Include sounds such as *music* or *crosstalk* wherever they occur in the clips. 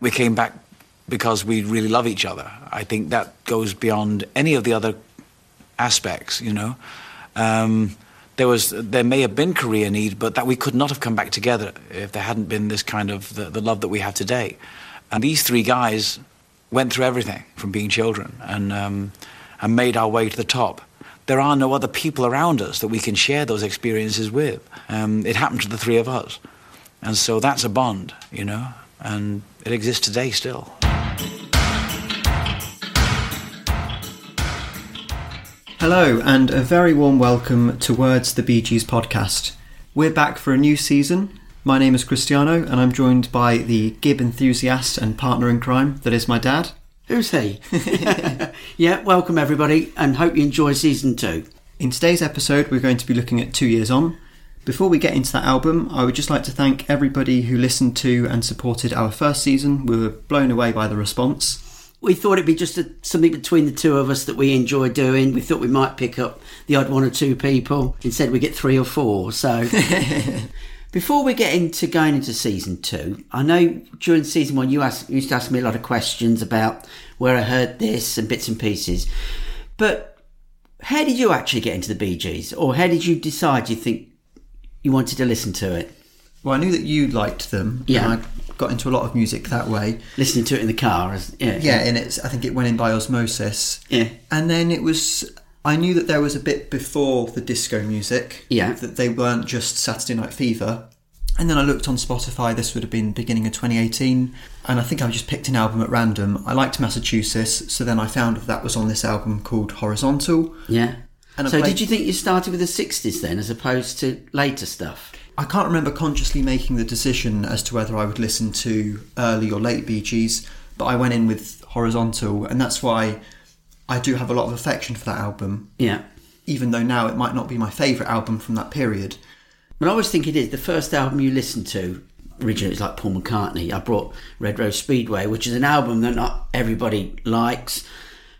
we came back because we really love each other. I think that goes beyond any of the other aspects, you know. Um, there was there may have been career need, but that we could not have come back together if there hadn't been this kind of the, the love that we have today. And these three guys went through everything from being children and um, and made our way to the top. There are no other people around us that we can share those experiences with. Um, it happened to the three of us, and so that's a bond, you know, and it exists today still. Hello, and a very warm welcome towards the Bee Gees podcast. We're back for a new season. My name is Cristiano, and I'm joined by the Gibb enthusiast and partner in crime that is my dad. Who's he? *laughs* yeah, welcome everybody, and hope you enjoy season two. In today's episode, we're going to be looking at Two Years On. Before we get into that album, I would just like to thank everybody who listened to and supported our first season. We were blown away by the response we thought it'd be just a, something between the two of us that we enjoy doing. We thought we might pick up the odd one or two people. Instead, we get three or four. So, *laughs* before we get into going into season two, I know during season one you asked, used to ask me a lot of questions about where I heard this and bits and pieces. But how did you actually get into the Bee Gees, or how did you decide you think you wanted to listen to it? Well, I knew that you liked them. Yeah And I got into a lot of music that way. Listening to it in the car, as, yeah, yeah, and it's I think it went in by osmosis. Yeah, and then it was. I knew that there was a bit before the disco music. Yeah, that they weren't just Saturday Night Fever. And then I looked on Spotify. This would have been beginning of 2018, and I think I just picked an album at random. I liked Massachusetts, so then I found that was on this album called Horizontal. Yeah. And so, played... did you think you started with the 60s then, as opposed to later stuff? I can't remember consciously making the decision as to whether I would listen to early or late Bee Gees, but I went in with Horizontal, and that's why I do have a lot of affection for that album. Yeah. Even though now it might not be my favourite album from that period. But I always think it is the first album you listen to. Originally, it's like Paul McCartney. I brought Red Rose Speedway, which is an album that not everybody likes,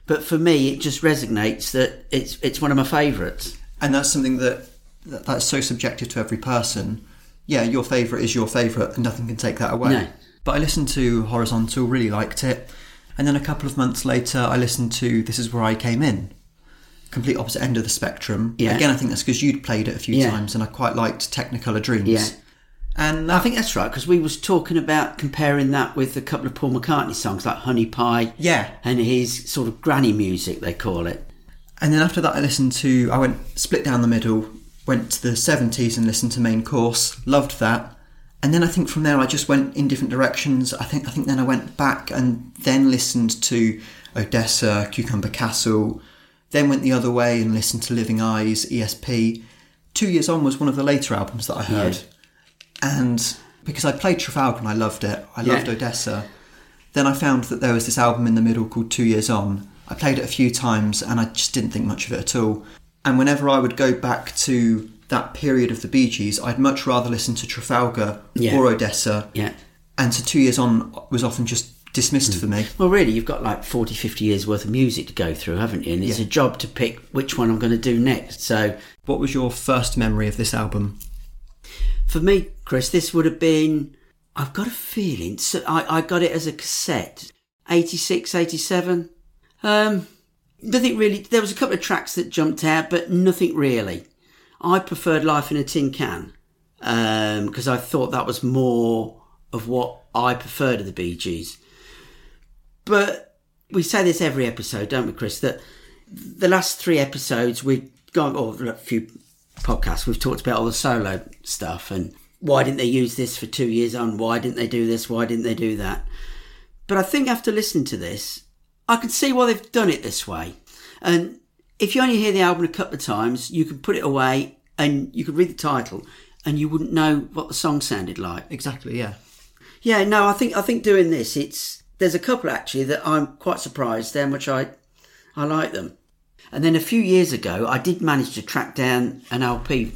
but for me, it just resonates that it's it's one of my favourites. And that's something that that, that's so subjective to every person. Yeah, your favourite is your favourite, and nothing can take that away. No. But I listened to Horizontal, really liked it, and then a couple of months later, I listened to This Is Where I Came In. Complete opposite end of the spectrum. Yeah. Again, I think that's because you'd played it a few yeah. times, and I quite liked Technicolor Dreams. Yeah. And I ah. think that's right because we was talking about comparing that with a couple of Paul McCartney songs like Honey Pie, yeah, and his sort of granny music they call it. And then after that, I listened to I went split down the middle went to the 70s and listened to main course. Loved that. And then i think from there i just went in different directions. I think i think then i went back and then listened to odessa cucumber castle then went the other way and listened to living eyes esp two years on was one of the later albums that i heard. Yeah. And because i played trafalgar and i loved it i loved yeah. odessa then i found that there was this album in the middle called two years on i played it a few times and i just didn't think much of it at all and whenever I would go back to that period of the Bee Gees, I'd much rather listen to Trafalgar yeah. or Odessa. Yeah. And so two years on was often just dismissed mm. for me. Well, really, you've got like 40, 50 years worth of music to go through, haven't you? And it's yeah. a job to pick which one I'm going to do next. So, what was your first memory of this album? For me, Chris, this would have been. I've got a feeling. So I, I got it as a cassette, 86, 87. Um, nothing really. There was a couple of tracks that jumped out, but nothing really. I preferred Life in a Tin Can because um, I thought that was more of what I preferred of the Bee Gees. But we say this every episode, don't we, Chris? That the last three episodes we've gone, or a few podcasts, we've talked about all the solo stuff and why didn't they use this for two years on? Why didn't they do this? Why didn't they do that? But I think after listening to this, I can see why they've done it this way. And if you only hear the album a couple of times, you can put it away and you could read the title and you wouldn't know what the song sounded like. Exactly, yeah. Yeah, no, I think I think doing this, it's there's a couple actually that I'm quite surprised how much I I like them. And then a few years ago, I did manage to track down an LP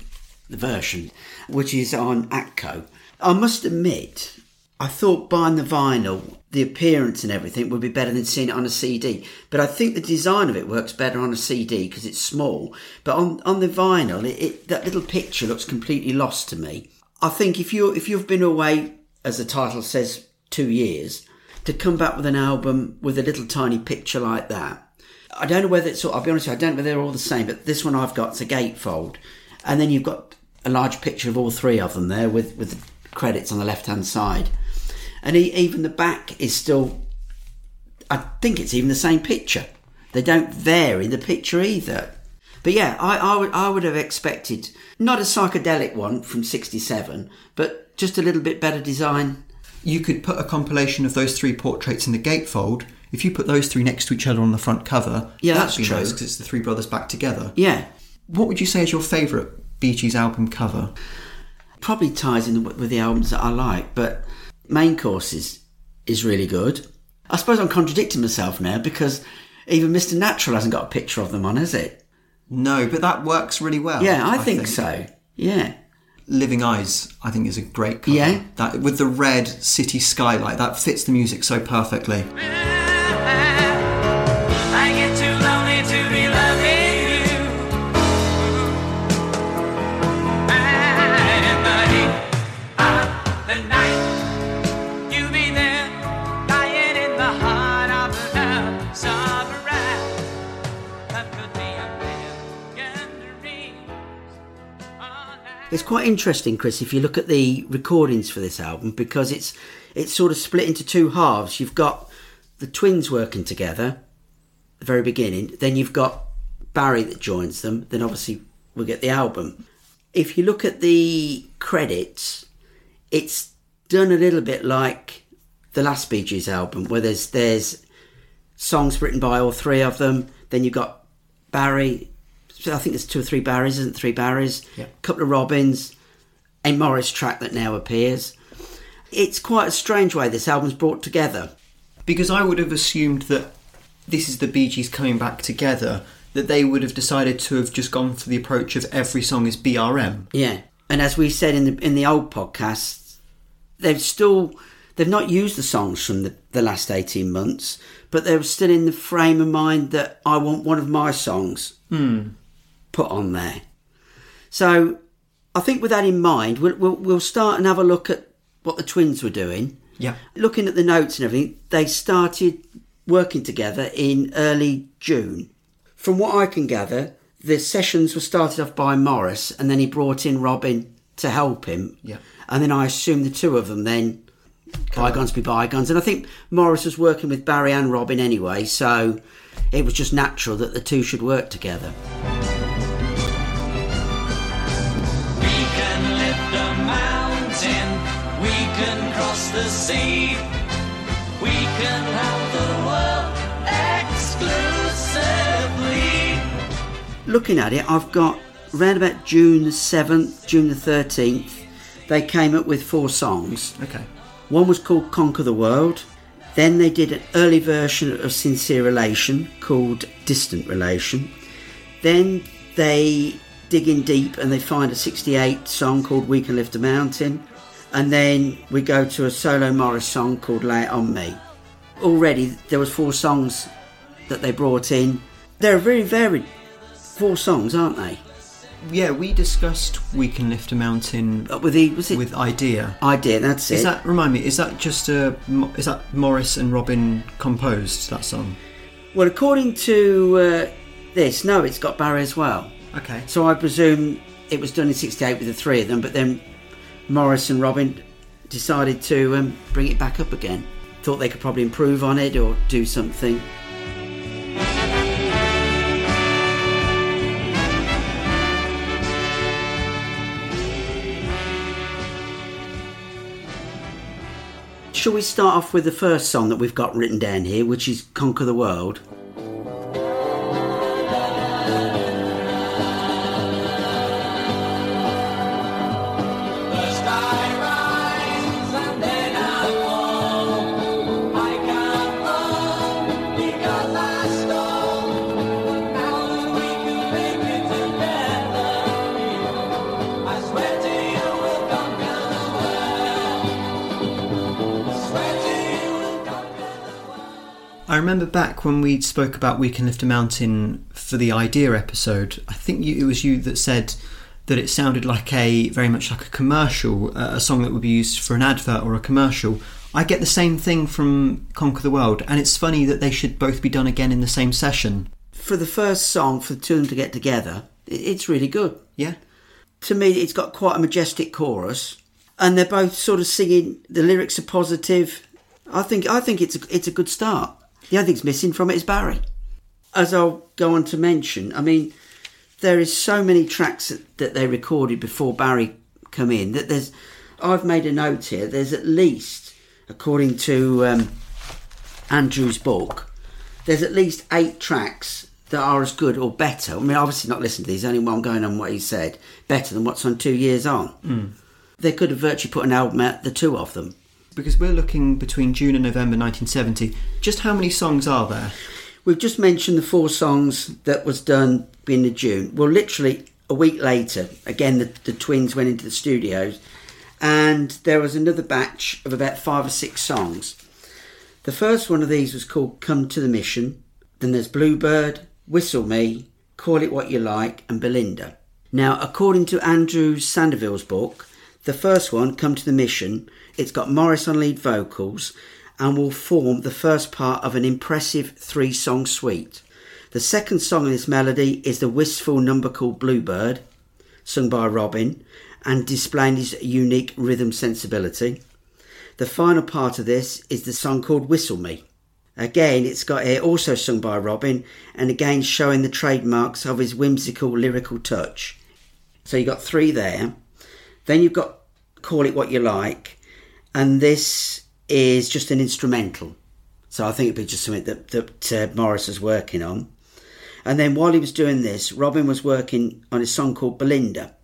version, which is on Atco. I must admit, I thought buying the vinyl, the appearance and everything would be better than seeing it on a CD. But I think the design of it works better on a CD because it's small. But on, on the vinyl, it, it, that little picture looks completely lost to me. I think if you if you've been away, as the title says, two years, to come back with an album with a little tiny picture like that. I don't know whether it's. I'll be honest, you, I don't know whether they're all the same. But this one I've got is a gatefold, and then you've got a large picture of all three of them there with with the credits on the left hand side, and he, even the back is still. I think it's even the same picture. They don't vary the picture either. But yeah, I, I would have expected not a psychedelic one from 67, but just a little bit better design. You could put a compilation of those three portraits in the gatefold. If you put those three next to each other on the front cover, Yeah, that's true. nice because it's the three brothers back together. Yeah, What would you say is your favourite Bee Gees album cover? probably ties in with the albums that I like, but Main Course is, is really good. I suppose I'm contradicting myself now because even Mr. Natural hasn't got a picture of them on, has it? No, but that works really well. Yeah, I, think, so. Yeah. Living Eyes, I think, is a great cover. Yeah. That with the red city skylight, that fits the music so perfectly. It's quite interesting, Chris, if you look at the recordings for this album, because it's it's sort of split into two halves. You've got the twins working together, at the very beginning. Then you've got Barry that joins them. Then obviously we'll get the album. If you look at the credits, it's done a little bit like the last Bee Gees album, where there's there's songs written by all three of them. Then you've got Barry. so I think there's two or three Barrys, isn't it? Three Barrys. Yeah. A couple of Robins. A Morris track that now appears. It's quite a strange way this album's brought together. Because I would have assumed that this is the Bee Gees coming back together, that they would have decided to have just gone for the approach of every song is BRM. Yeah, and as we said in the in the old podcasts, they've still they've not used the songs from the, the last eighteen months, but they're still in the frame of mind that I want one of my songs hmm. put on there. So I think with that in mind, we'll, we'll we'll start and have a look at what the twins were doing. Yeah. Looking at the notes and everything, they started working together in early June. From what I can gather, the sessions were started off by Morris and then he brought in Robin to help him. Yeah. And then I assume the two of them then bygones be bygones. And I think Morris was working with Barry and Robin anyway, so it was just natural that the two should work together. The sea, we can have the world exclusively. looking at it, I've got around about June the 7th, June the 13th, they came up with four songs. Okay. One was called Conquer the World. Then they did an early version of Sincere Relation called Distant Relation. Then they dig in deep and they find a 68 song called We Can Lift a Mountain. And then we go to a solo Morris song called Lay It On Me. Already there was four songs that they brought in. They're very varied four songs, aren't they? Yeah, we discussed We Can Lift a Mountain Uh, With the was it with Idea. idea? That's it. Is that remind me? Is that just a? Is that Morris and Robin composed that song? well, according to uh, this, no, it's got Barry as well. Okay. So I presume it was done in '68 with the three of them, but then Morris and Robin decided to um, bring it back up again. Thought they could probably improve on it or do something. Shall we start off with the first song that we've got written down here, which is Conquer the World? Remember back when we spoke about We Can Lift a Mountain for the Idea episode. I think you, it was you that said that it sounded like a very much like a commercial, uh, a song that would be used for an advert or a commercial. I get the same thing from Conquer the World, and it's funny that they should both be done again in the same session. For the first song, for the two of them to get together, it's really good. Yeah. to me, it's got quite a majestic chorus, and they're both sort of singing. The lyrics are positive. I think I think it's a, it's a good start. The only thing's missing from it is Barry. As I'll go on to mention, I mean, there is so many tracks that, that they recorded before Barry come in that there's. I've made a note here. There's at least, according to um, Andrew's book, there's at least eight tracks that are as good or better. I mean, obviously not listening to these, only one going on what he said, better than what's on two years on. They could have virtually put an album out, the two of them. Because we're looking between June and November 1970. Just how many songs are there? We've just mentioned the four songs that was done in the June. Well, literally a week later, again, the, the twins went into the studios and there was another batch of about five or six songs. The first one of these was called Come to the Mission. Then there's Bluebird, Whistle Me, Call It What You Like, and Belinda. Now, according to Andrew Sandoval's book, the first one, Come to the Mission, it's got Morris on lead vocals and will form the first part of an impressive three song suite. The second song in this melody is the wistful number called Bluebird, sung by Robin, and displaying his unique rhythm sensibility. The final part of this is the song called Whistle Me. Again, it's got here also sung by Robin, and again showing the trademarks of his whimsical lyrical touch. So you've got three there. Then you've got Call It What You Like, and this is just an instrumental. So I think it'd be just something that, that uh, Morris was working on. And then while he was doing this, Robin was working on a song called Belinda.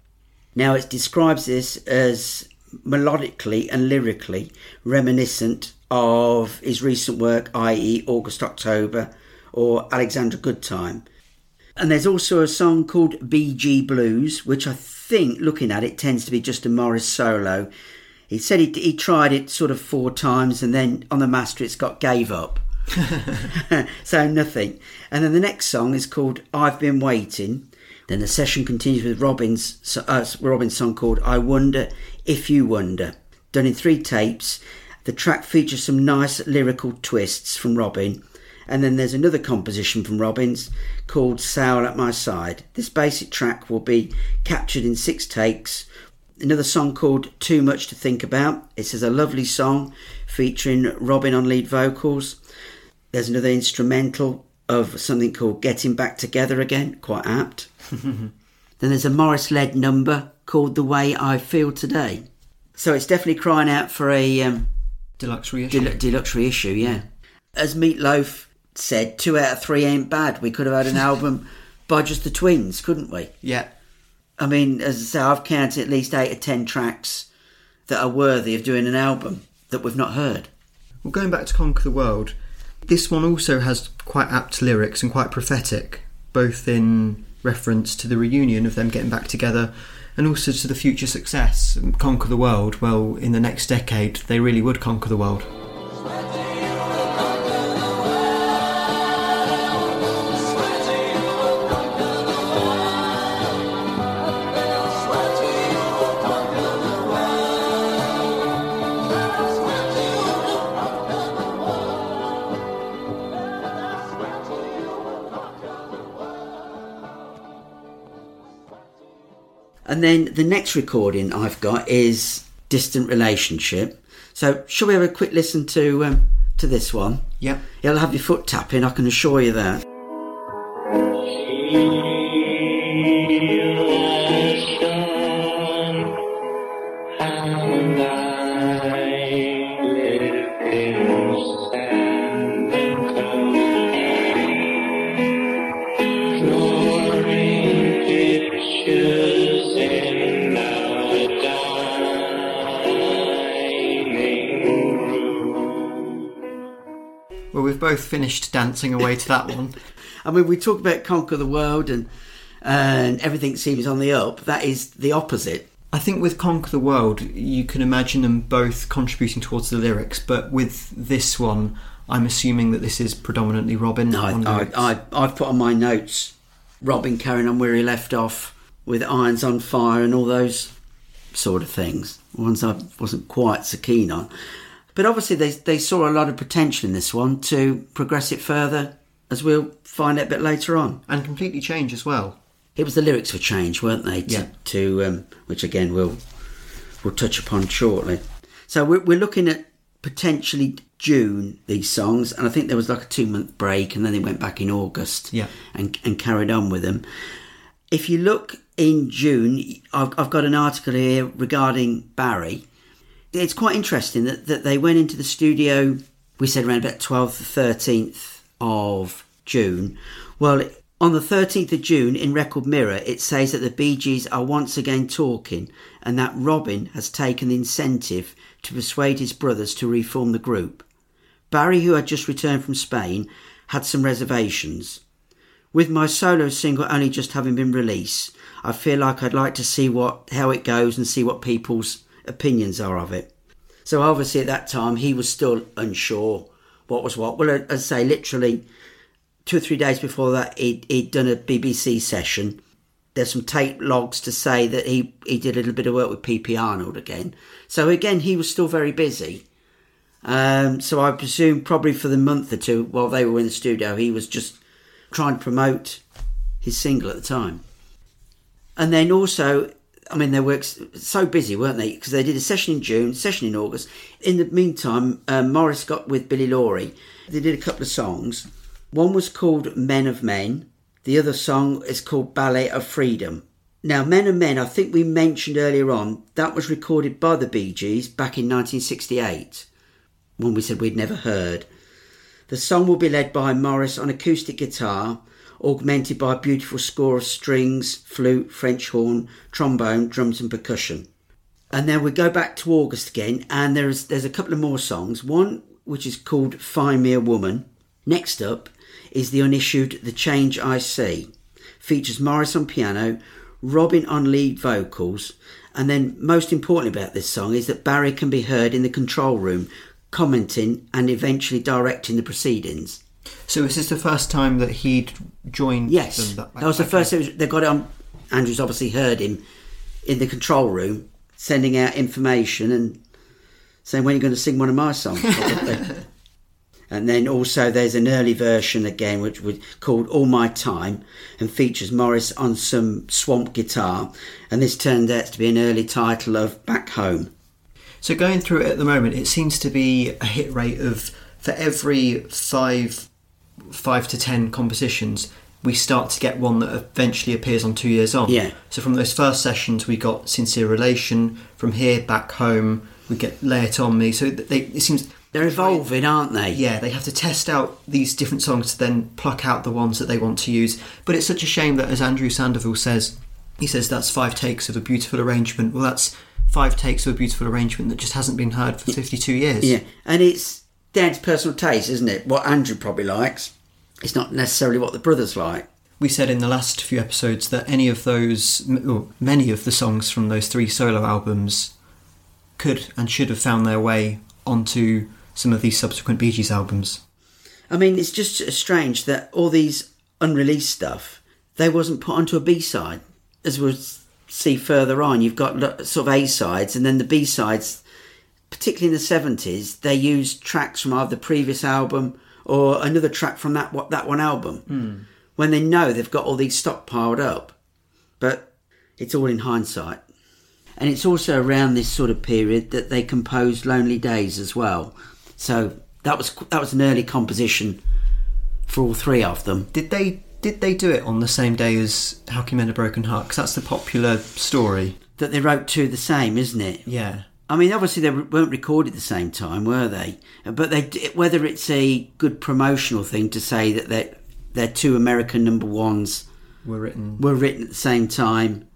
Now it describes this as melodically and lyrically reminiscent of his recent work, i.e., August October or Alexandria Good Time. And there's also a song called BG Blues, which I think, looking at it, tends to be just a Morris solo. He said he, he tried it sort of four times and then on the master it's got gave up. *laughs* *laughs* so nothing. And then the next song is called I've Been Waiting. Then the session continues with Robin's, uh, Robin's song called I Wonder If You Wonder. Done in three tapes. The track features some nice lyrical twists from Robin. And then there's another composition from Robin's called Sail at My Side. This basic track will be captured in six takes. Another song called Too Much to Think About. It is a lovely song featuring Robin on lead vocals. There's another instrumental of something called Getting Back Together Again, quite apt. *laughs* then there's a Morris led number called The Way I Feel Today. So it's definitely crying out for a um, Deluxe reissue. Del- deluxe reissue, yeah. As Meat Loaf said, two out of three ain't bad. We could have had an *laughs* album by just the twins, couldn't we? yeah. I mean, as I say, I've counted at least eight or ten tracks that are worthy of doing an album that we've not heard. Well, going back to Conquer the World, this one also has quite apt lyrics and quite prophetic, both in reference to the reunion of them getting back together and also to the future success. Conquer the World, well, in the next decade, they really would conquer the world. And then the next recording I've got is Distant Relationship. So, shall we have a quick listen to um, to this one? Yep. You'll have your foot tapping, I can assure you that. We've both finished dancing away to that one. *laughs* I mean, we talk about conquer the world and and everything seems on the up. That is the opposite. I think with Conquer the World, you can imagine them both contributing towards the lyrics, but with this one, I'm assuming that this is predominantly Robin. No, I. I, I've put on my notes Robin carrying on where he left off with irons on fire and all those sort of things. Ones I wasn't quite so keen on. But obviously, they they saw a lot of potential in this one to progress it further, as we'll find out a bit later on. and completely change as well. It was the lyrics for change, weren't they? To, Yeah. To um, which again we'll we'll touch upon shortly. So we're we're looking at potentially June these songs, and I think there was like a two month break, and then they went back in August. Yeah. And and carried on with them. If you look in June, I've, I've got an article here regarding Barry. It's quite interesting that, that they went into the studio, we said around about 12th, 13th of June. Well, on the 13th of June in Record Mirror, it says that the Bee Gees are once again talking and that Robin has taken the incentive to persuade his brothers to reform the group. Barry, who had just returned from Spain, had some reservations. With my solo single only just having been released, I feel like I'd like to see what how it goes and see what people's opinions are of it. So obviously at that time he was still unsure what was what. Well, as I say, literally two or three days before that, he'd, he'd done a BBC session. There's some tape logs to say that he, he did a little bit of work with PP Arnold again. So again, he was still very busy. Um, so I presume probably for the month or two while they were in the studio, he was just trying to promote his single at the time. And then also, I mean, they were so busy, weren't they? Because they did a session in June, session in August. In the meantime, um, Morris got with Billy Lawrie. They did a couple of songs. One was called Men of Men. The other song is called Ballet of Freedom. Now, Men of Men, I think we mentioned earlier on, that was recorded by the Bee Gees back in 1968, one we said we'd never heard. The song will be led by Morris on acoustic guitar, augmented by a beautiful score of strings, flute, French horn, trombone, drums, and percussion. And then we go back to August again, and there's there's a couple of more songs. One which is called "Find Me a Woman." Next up is the unissued "The Change I See," features Morris on piano, Robin on lead vocals, and then most importantly about this song is that Barry can be heard in the control room, commenting and eventually directing the proceedings. So this is this the first time that he'd joined? Yes, them? that, was the first. Was, they got it on. Andrews obviously heard him in the control room, sending out information and saying, "When are you going to sing one of my songs?" *laughs* and then also there's an early version again, which was called "All My Time" and features Morris on some swamp guitar. And this turned out to be an early title of "Back Home." So going through it at the moment, it seems to be a hit rate of for every five, five to ten compositions, we start to get one that eventually appears on two years on. Yeah. So from those first sessions, we got sincere relation. From here back home, we get lay it on me. So they, it seems They're evolving, aren't they? yeah, they have to test out these different songs to then pluck out the ones that they want to use. But it's such a shame that, as Andrew Sandoval says, he says that's five takes of a beautiful arrangement. Well, that's five takes of a beautiful arrangement that just hasn't been heard for 52 years. Yeah, and it's down to personal taste, isn't it? What Andrew probably likes, it's not necessarily what the brothers like. We said in the last few episodes that any of those, or many of the songs from those three solo albums could and should have found their way onto some of these subsequent Bee Gees albums. I mean, it's just strange that all these unreleased stuff they wasn't put onto a B side, as we'll see further on. You've got sort of A sides, and then the B sides, particularly in the seventies, they used tracks from either the previous album or another track from that what that one album. Hmm. When they know they've got all these stockpiled up, but it's all in hindsight. And it's also around this sort of period that they composed "Lonely Days" as well. So that was that was an early composition for all three of them. Did they did they do it on the same day as How Can Mend a Broken Heart? Because that's the popular story. That they wrote two the same, isn't it? Yeah. I mean, obviously they weren't recorded at the same time, were they? But they, whether it's a good promotional thing to say that they're, they're two American number ones Were written. were written at the same time,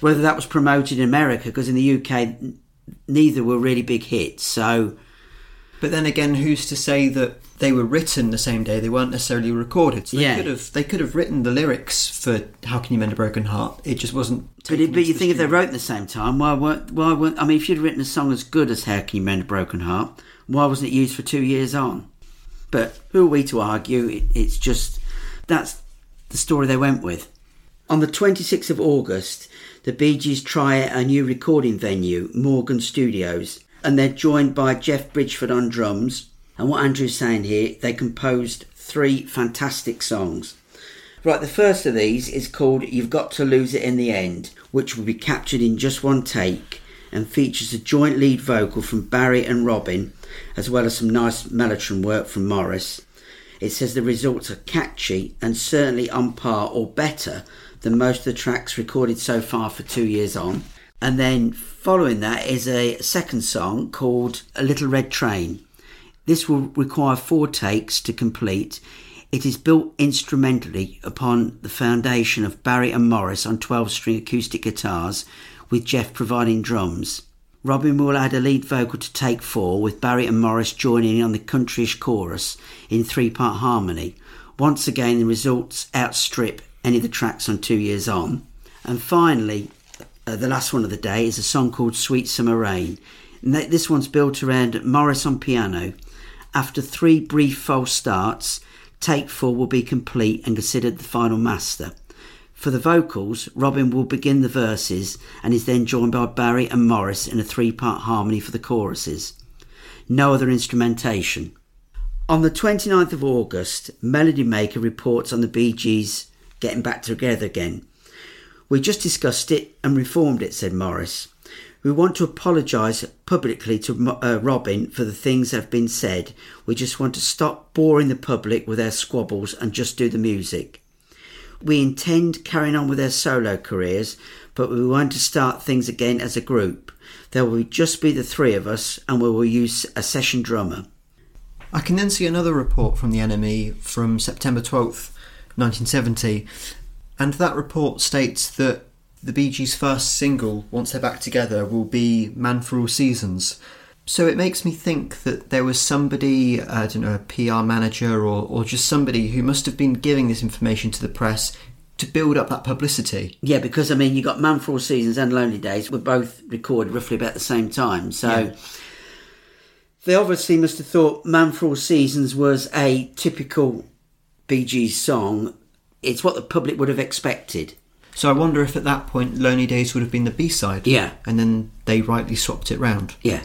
whether that was promoted in America, because in the UK neither were really big hits. So But then again, who's to say that they were written the same day? They weren't necessarily recorded. So they Yeah. could have they could have written the lyrics for How Can You Mend a Broken Heart. It just wasn't. But, it, but you think if they wrote at the same time, why weren't why weren't I mean, if you'd written a song as good as "How Can You Mend a Broken Heart," why wasn't it used for two years on? But who are we to argue? It, it's just that's the story they went with. On the 26th of August, the Bee Gees try a new recording venue, Morgan Studios, and they're joined by Geoff Bridgford on drums. And what Andrew's saying here, they composed three fantastic songs. Right, the first of these is called You've Got to Lose It in the End, which will be captured in just one take and features a joint lead vocal from Barry and Robin, as well as some nice mellotron work from Morris. It says the results are catchy and certainly on par or better than most of the tracks recorded so far for two years on. And then following that is a second song called A Little Red Train. This will require four takes to complete. It is built instrumentally upon the foundation of Barry and Morris on 12 string acoustic guitars, with Geoff providing drums. Robin will add a lead vocal to take four, with Barry and Morris joining in on the countryish chorus in three part harmony. Once again, the results outstrip any of the tracks on Two Years On. And finally, uh, the last one of the day is a song called Sweet Summer Rain. This one's built around Morris on piano. After three brief false starts, take four will be complete and considered the final master. For the vocals, Robin will begin the verses and is then joined by Barry and Morris in a three part harmony for the choruses. No other instrumentation. On the 29th of August, Melody Maker reports on the Bee Gees getting back together again. We just discussed it and reformed it, said Morris. We want to apologise publicly to uh, Robin for the things that have been said. We just want to stop boring the public with our squabbles and just do the music. We intend carrying on with our solo careers, but we want to start things again as a group. There will just be the three of us, and we will use a session drummer. I can then see another report from the NME from September 12th, 1970, and that report states that the Bee Gees' first single, once they're back together, will be Man for All Seasons. So it makes me think that there was somebody, I don't know, a PR manager or, or just somebody who must have been giving this information to the press to build up that publicity. Yeah, because I mean, you got Man for All Seasons and Lonely Days were both recorded roughly about the same time. So Yeah. they obviously must have thought Man for All Seasons was a typical Bee Gees song. It's what the public would have expected. So I wonder if at that point Lonely Days would have been the B side. Yeah. And then they rightly swapped it round. Yeah.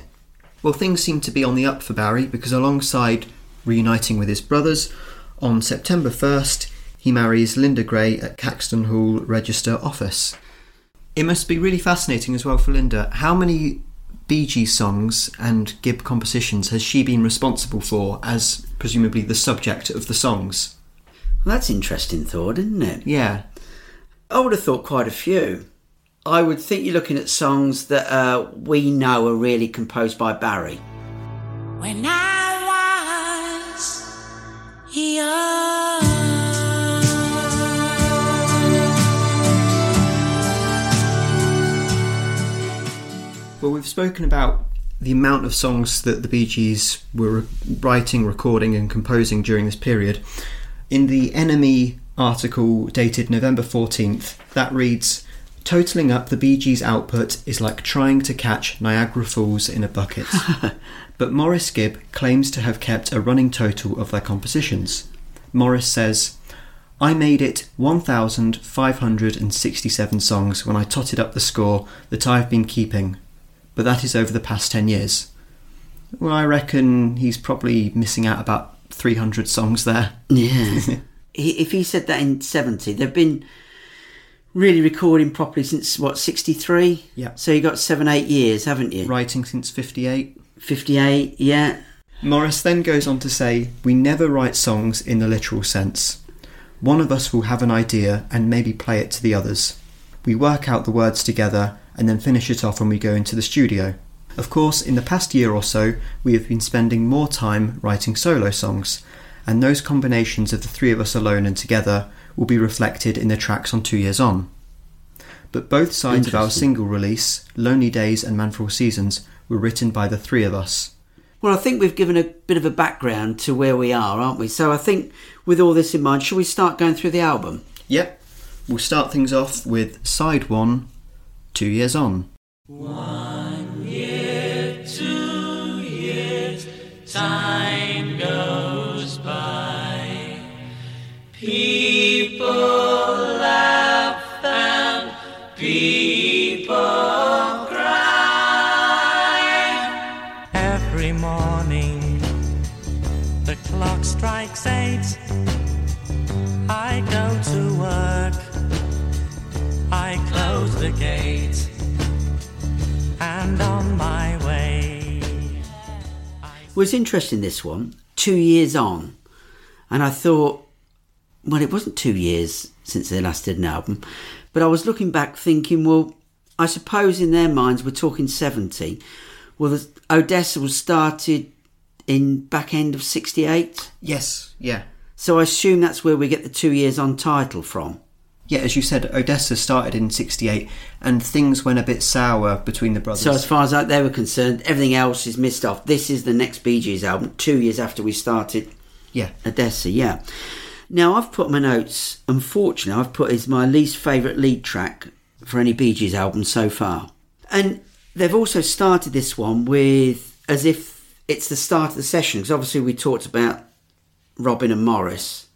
Well, things seem to be on the up for Barry because alongside reuniting with his brothers, on September 1st, he marries Linda Gray at Caxton Hall Register Office. It must be really fascinating as well for Linda. How many Bee Gees songs and Gibb compositions has she been responsible for as presumably the subject of the songs? Well, that's interesting thought, isn't it? Yeah. I would have thought quite a few. I would think you're looking at songs that uh, we know are really composed by Barry. When I was young. Well, we've spoken about the amount of songs that the Bee Gees were writing, recording, and composing during this period. In the NME article dated November 14th, that reads Totaling up the Bee Gees' output is like trying to catch Niagara Falls in a bucket. *laughs* but Morris Gibb claims to have kept a running total of their compositions. Morris says, I made it 1,567 songs when I totted up the score that I've been keeping, but that is over the past 10 years. Well, I reckon he's probably missing out about 300 songs there. Yeah. *laughs* he, if he said that in 70, they've been really recording properly since, what, 63? Yeah. So you got seven, eight years, haven't you? Writing since 58. 58, yeah. Morris then goes on to say, We never write songs in the literal sense. One of us will have an idea and maybe play it to the others. We work out the words together and then finish it off when we go into the studio. Of course, in the past year or so, we have been spending more time writing solo songs, and those combinations of the three of us alone and together will be reflected in the tracks on Two Years On. But both sides of our single release, Lonely Days and Man for All Seasons, were written by the three of us. Well, I think we've given a bit of a background to where we are, aren't we? So I think with all this in mind, shall we start going through the album? Yep. We'll start things off with side one, Two Years On. One year, two years, Time was interesting this one two years on. And i thought well it wasn't two years since they last did an album but i was looking back thinking well i suppose in their minds we're talking 70 well the, odessa was started in back end of 68 Yes, yeah. so i assume that's where we get the two years on title from Yeah, as you said, Odessa started in 68 and things went a bit sour between the brothers. so as far as they were concerned everything else is missed off this is the next bee gees album two years after we started yeah. Odessa, yeah. Now I've put my notes. Unfortunately, I've put is my least favourite lead track for any Bee Gees album so far, and they've also started this one with as if it's the start of the session because obviously we talked about Robin and Morris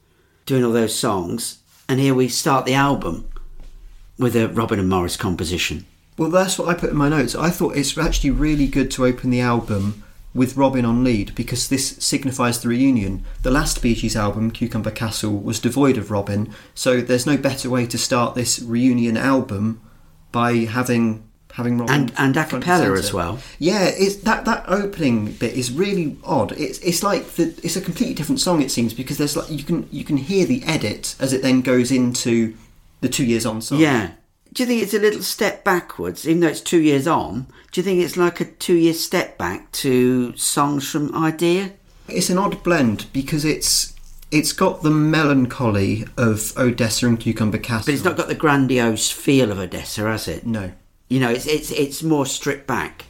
doing all those songs, and here we start the album with a Robin and Morris composition. Well, that's what I put in my notes. I thought it's actually really good to open the album with Robin on lead because this signifies the reunion. The last Bee Gees album, Cucumber Castle, was devoid of Robin, so there's no better way to start this reunion album by having having Robin And- and a cappella as well. Yeah, it's that that opening bit is really odd. It's it's like the it's a completely different song it seems because there's like you can you can hear the edit as it then goes into the two years on song. Yeah. Do you think it's a little step backwards, even though it's two years on? Do you think it's like a two year step back to songs from Idea? It's an odd blend because it's it's got the melancholy of Odessa and Cucumber Castle. But it's not got the grandiose feel of Odessa, has it? no. You know, it's it's it's more stripped back.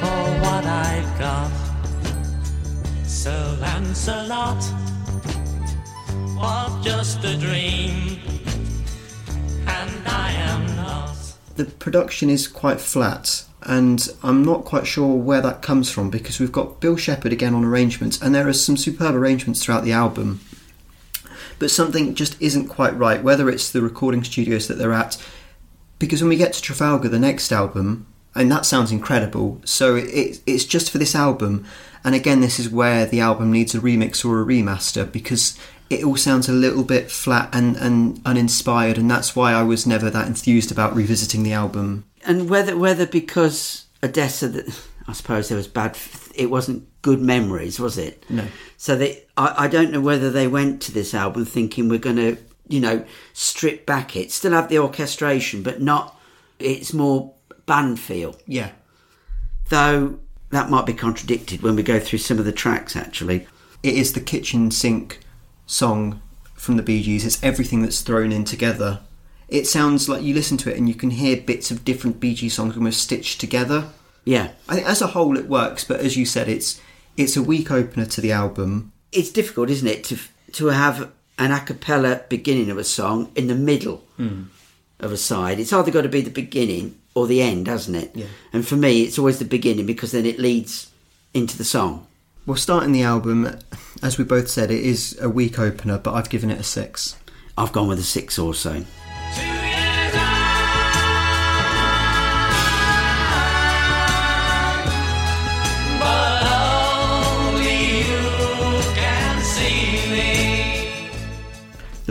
for what I've got. Sir Lancelot was just a dream, and I am not. The production is quite flat, and I'm not quite sure where that comes from because we've got Bill Shepherd again on arrangements, and there are some superb arrangements throughout the album. But something just isn't quite right, whether it's the recording studios that they're at. Because when we get to Trafalgar, the next album, and that sounds incredible, so it, it's just for this album. And again, this is where the album needs a remix or a remaster because it all sounds a little bit flat and, and uninspired, and that's why I was never that enthused about revisiting the album. And whether whether because Odessa, I suppose there was bad. It wasn't good memories, was it? No. So they, I, I don't know whether they went to this album thinking we're going to, you know, strip back it, still have the orchestration, but not. It's more band feel. Yeah. Though that might be contradicted when we go through some of the tracks. Actually, It is the kitchen sink song from the Bee Gees. It's everything that's thrown in together. It sounds like you listen to it and you can hear bits of different Bee Gees songs almost stitched together. yeah. I think as a whole it works, but as you said, it's it's a weak opener to the album. it's difficult, isn't it, to to have an a cappella beginning of a song in the middle hmm. of a side. It's either got to be the beginning or the end, hasn't it? Yeah. And for me, it's always the beginning because then it leads into the song. Well, starting the album, as we both said, it is a weak opener, but I've given it a six. I've gone with a six or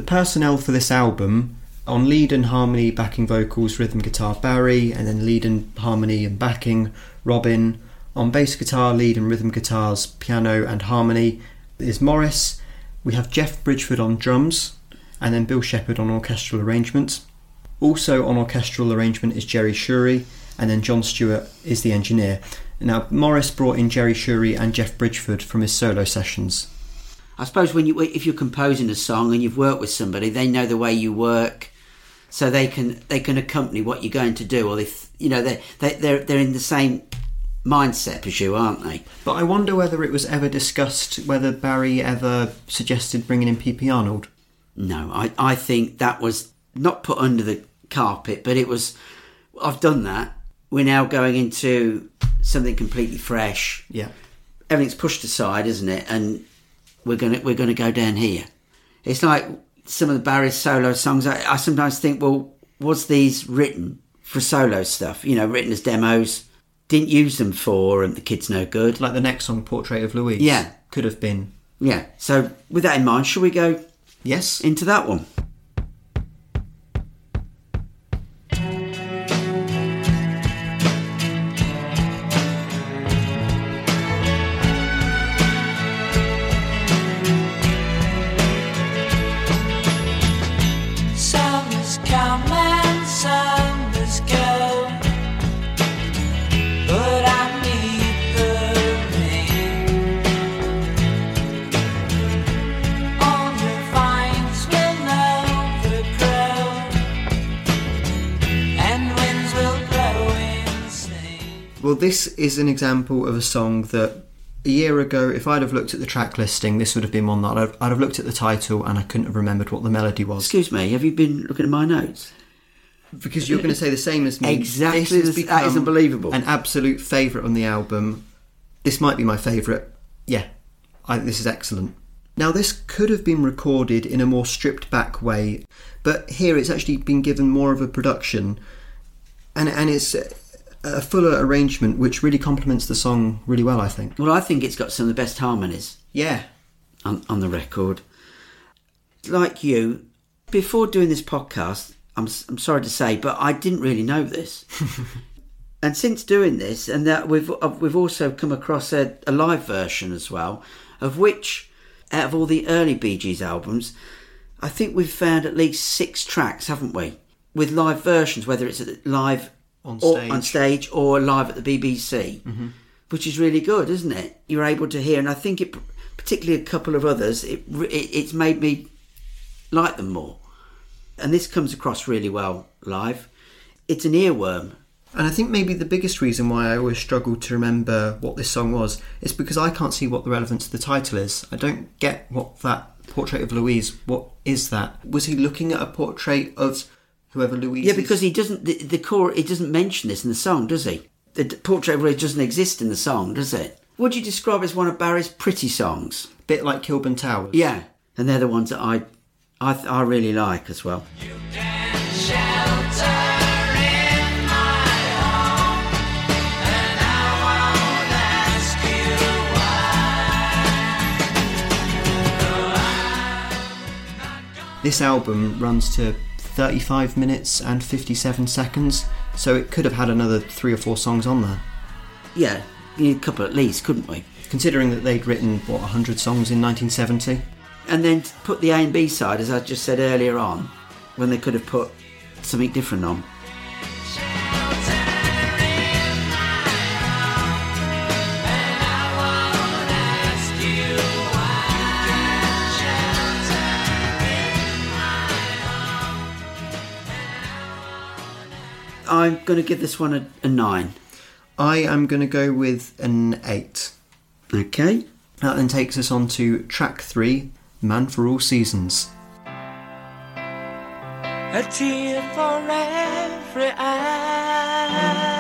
personnel for this album on lead and harmony, backing vocals, rhythm guitar Barry, and then lead and harmony and backing Robin. On bass guitar, lead and rhythm guitars, piano and harmony is Morris. We have Geoff Bridgford on drums, and then Bill Shepherd on orchestral arrangements. Also on orchestral arrangement is Gerry Shury, and then John Stewart is the engineer. Now Morris brought in Gerry Shury and Geoff Bridgford from his solo sessions. I suppose when you if you're composing a song and you've worked with somebody, they know the way you work, so they can they can accompany what you're going to do, or if you know they they they're they're in the same mindset as you, aren't they? But I wonder whether it was ever discussed whether Barry ever suggested bringing in PP Arnold. No, I, I think that was not put under the carpet, but it was. I've done that. We're now going into something completely fresh. Yeah. Everything's pushed aside, isn't it? And we're gonna we're gonna go down here. It's like some of the Barry's solo songs. I, I sometimes think, well, was these written for solo stuff? You know, written as demos. didn't use them for um, the kids no good. Like the next song, Portrait of Louise. Yeah. Could have been. Yeah. So with that in mind, shall we go Yes. into that one? This is an example of a song that a year ago, if I'd have looked at the track listing, this would have been one that I'd, I'd have looked at the title and I couldn't have remembered what the melody was. Excuse me, have you been looking at my notes? Because you're going to say the same as me. Exactly This that is unbelievable. An absolute favourite on the album. This might be my favourite. Yeah, I, think this is excellent. Now, this could have been recorded in a more stripped back way, but here it's actually been given more of a production, and and it's a, fuller arrangement, which really complements the song really well. I think. Well, I think it's got some of the best harmonies Yeah, on, on the record. Like you, before doing this podcast, I'm, I'm sorry to say, but I didn't really know this. *laughs* and since doing this, and that we've uh, we've also come across a, a live version as well, of which, out of all the early Bee Gees albums, I think we've found at least six tracks, haven't we? With live versions, whether it's live On or stage. on stage or live at the BBC, mm-hmm. which is really good, isn't it? You're able to hear, and I think it, particularly a couple of others, it, it it's made me like them more. And this comes across really well live. It's an earworm. And I think maybe the biggest reason why I always struggle to remember what this song was is because I can't see what the relevance of the title is. I don't get what that portrait of Louise. What is that? Was he looking at a portrait of whoever Louise? Yeah, is? because he doesn't. The, the core. He doesn't mention this in the song, does he? The portrait of Louise doesn't exist in the song, does it? Would you describe it as one of Barry's pretty songs? bit like Kilburn Towers. Yeah, and they're the ones that I, I, I really like as well. This album runs to 35 minutes and 57 seconds, so it could have had another three or four songs on there. Yeah, a couple at least, couldn't we? Considering that they'd written what 100 songs in 1970. And then put the A and B side, as I just said earlier on, when they could have put something different on. I'm going to give this one a, a nine. I am going to go with an 8. Okay. That then takes us on to track 3, Man for All Seasons. A tear for every eye.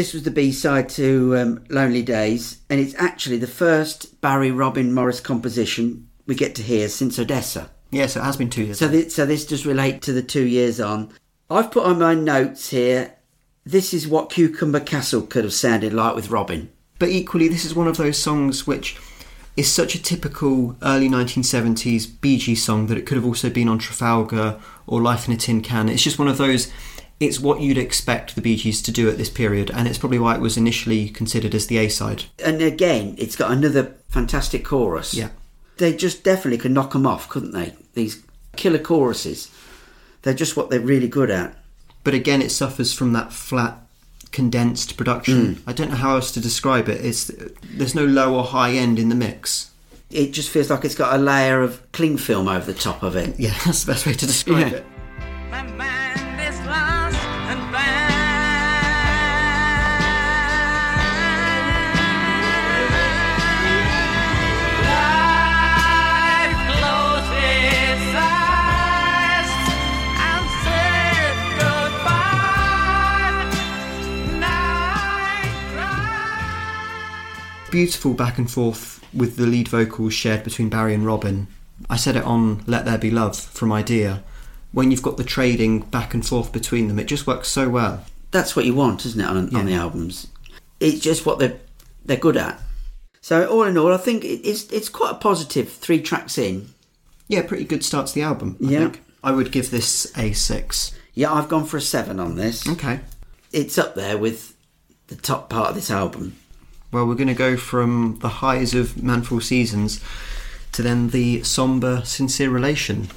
This was the B side to um, Lonely Days, and it's actually the first Barry Robin Morris composition we get to hear since Odessa. Yes, it has been two years. So, this, so this does relate to the two years on. I've put on my notes here. This is what Cucumber Castle could have sounded like with Robin. But equally, this is one of those songs which is such a typical early 1970s Bee Gees song that it could have also been on Trafalgar or Life in a Tin Can. It's just one of those. It's what you'd expect the Bee Gees to do at this period, and it's probably why it was initially considered as the A side. And again, it's got another fantastic chorus. Yeah. They just definitely could knock them off, couldn't they? These killer choruses. They're just what they're really good at. But again, it suffers from that flat, condensed production. Mm. I don't know how else to describe it. It's there's no low or high end in the mix. It just feels like it's got a layer of cling film over the top of it. Yeah, *laughs* that's the best way to describe Yeah. it. Beautiful back and forth with the lead vocals shared between Barry and Robin. I said it on Let There Be Love from Idea. When you've got the trading back and forth between them, it just works so well. That's what you want, isn't it, on, on the albums? It's just what they're they're good at. So all in all, I think it's it's quite a positive. Three tracks in, Yeah, pretty good start to the album. I Yeah. think. I would give this a six. yeah, I've gone for a seven on this. Okay. It's up there with the top part of this album. Well, we're going to go from the highs of Man for All Seasons to then the somber, sincere relation.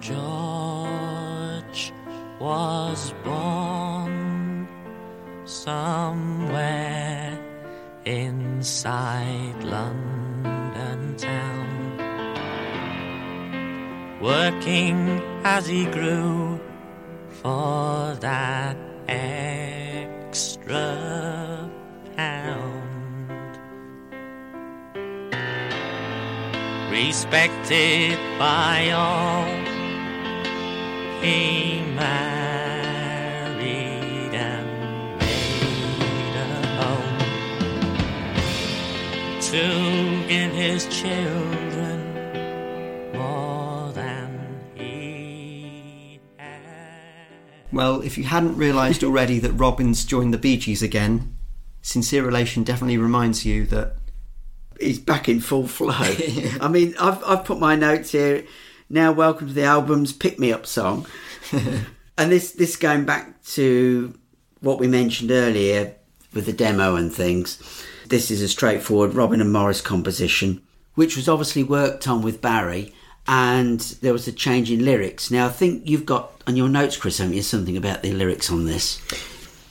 George was born somewhere inside London town, working as he grew for that extra pound. Respected by all he married and made a home to give his children more than he had. Well, if you hadn't realised *laughs* already that Robin's joined the Bee Gees again, Sincere Relation definitely reminds you that He's back in full flow. *laughs* I mean, I've I've put my notes here. Now, welcome to the album's pick me up song, *laughs* and this this going back to what we mentioned earlier with the demo and things. This is a straightforward Robin and Morris composition, which was obviously worked on with Barry, and there was a change in lyrics. Now, I think you've got on your notes, Chris, haven't you, something about the lyrics on this?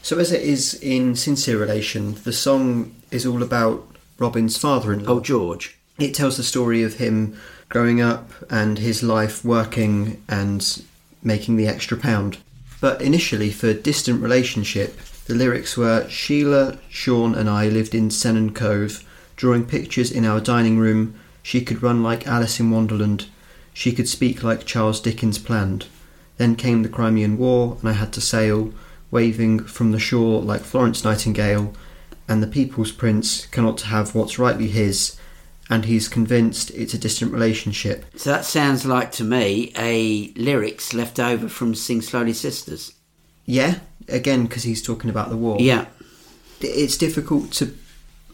So, as it is in Sincere Relation, the song is all about Robin's father in law. Oh, George. It tells the story of him growing up and his life working and making the extra pound. But initially, for Distant Relationship, the lyrics were Sheila, Sean, and I lived in Sennen Cove, drawing pictures in our dining room. She could run like Alice in Wonderland. She could speak like Charles Dickens planned. Then came the Crimean War, and I had to sail, waving from the shore like Florence Nightingale. And the People's Prince cannot have what's rightly his, and he's convinced it's a distant relationship. So that sounds like to me a lyrics left over from Sing Slowly Sisters. Yeah, again, because he's talking about the war. Yeah. It's difficult to,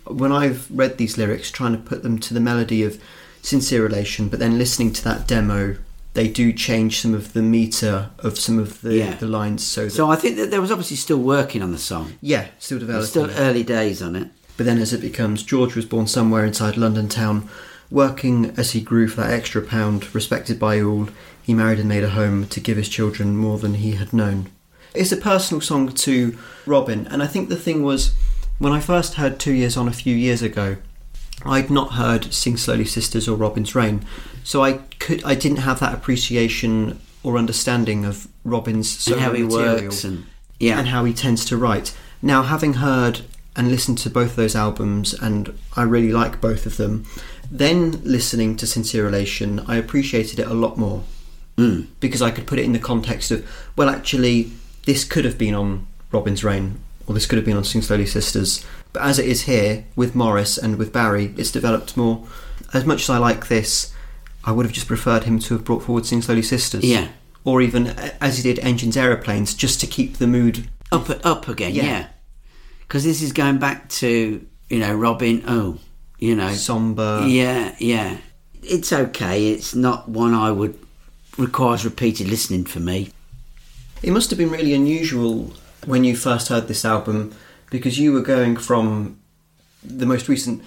when I've read these lyrics, trying to put them to the melody of Sincere Relation, but then listening to that demo, they do change some of the meter of some of the, Yeah. the lines. So, that, So I think that there was obviously still working on the song. yeah, still developing. still early days on it. But then, as it becomes, George was born somewhere inside London town, working as he grew for that extra pound, respected by all. He married and made a home to give his children more than he had known. It's a personal song to Robin, and I think the thing was, when I first heard Two Years On a few years ago, I'd not heard Sing Slowly Sisters or Robin's Rain, so I could I didn't have that appreciation or understanding of Robin's solo how he material works and yeah. and how he tends to write. Now, having heard and listened to both of those albums, and I really like both of them, then listening to Sincere Relation, I appreciated it a lot more Mm. because I could put it in the context of, well, actually, this could have been on Robin's Rain, or this could have been on Sing Slowly Sisters. But as it is here with Morris and with Barry, it's developed more. As much as I like this, I would have just preferred him to have brought forward Sing Slowly Sisters. Yeah. Or even, as he did Engines Aeroplanes, just to keep the mood up up again, Yeah. yeah. Because this is going back to you know Robin. Oh, you know, somber. yeah, yeah. It's okay. It's not one I would requires repeated listening for me. It must have been really unusual when you first heard this album because you were going from the most recent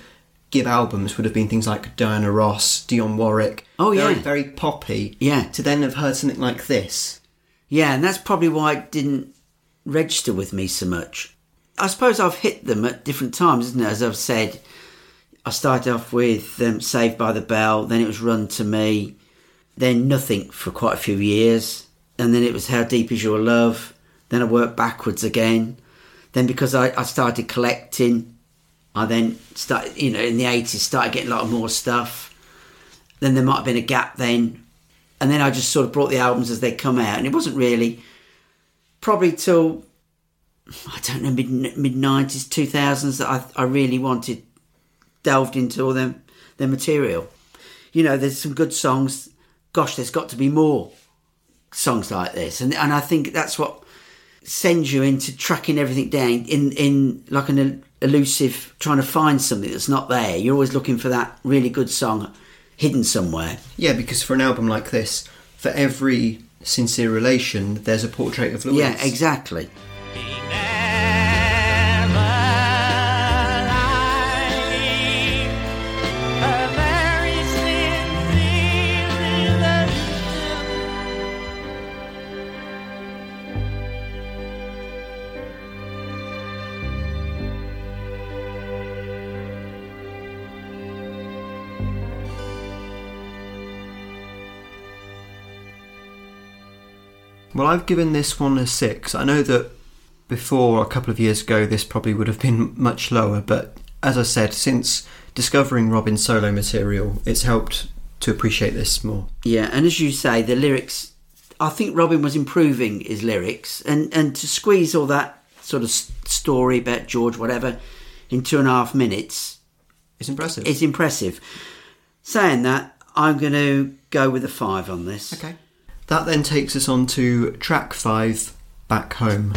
Gibb albums would have been things like Diana Ross, Dionne Warwick. Oh, very, yeah. very poppy. Yeah. To then have heard something like this. Yeah, and that's probably why it didn't register with me so much. I suppose I've hit them at different times, isn't it? As I've said, I started off with um, Saved by the Bell, then it was Run to Me, then Nothing for quite a few years, and then it was How Deep Is Your Love. Then I worked backwards again. Then because I, I started collecting, I then started, you know, in the 80s, started getting a lot of more stuff. Then there might have been a gap then. And then I just sort of brought the albums as they come out. And it wasn't really probably till, I don't know, mid mid 90s, 2000s that I, I really wanted delved into all them their material. You know, there's some good songs. Gosh, there's got to be more songs like this, and and I think that's what sends you into tracking everything down in in like an elusive trying to find something that's not there. You're always looking for that really good song hidden somewhere. Yeah, because for an album like this, for every sincere relation, there's a portrait of Louise. Yeah, exactly. Well, I've given this one a six. I know that before a couple of years ago, this probably would have been *laughs* much lower, but as I said, since discovering Robin's solo material, it's helped to appreciate this more. Yeah, and as you say, the lyrics. I think Robin was improving his lyrics, and and to squeeze all that sort of story about George, whatever, in two and a half minutes It's impressive. It's impressive. Saying that, I'm going to go with a five on this. okay. That then takes us on to track five, Back Home.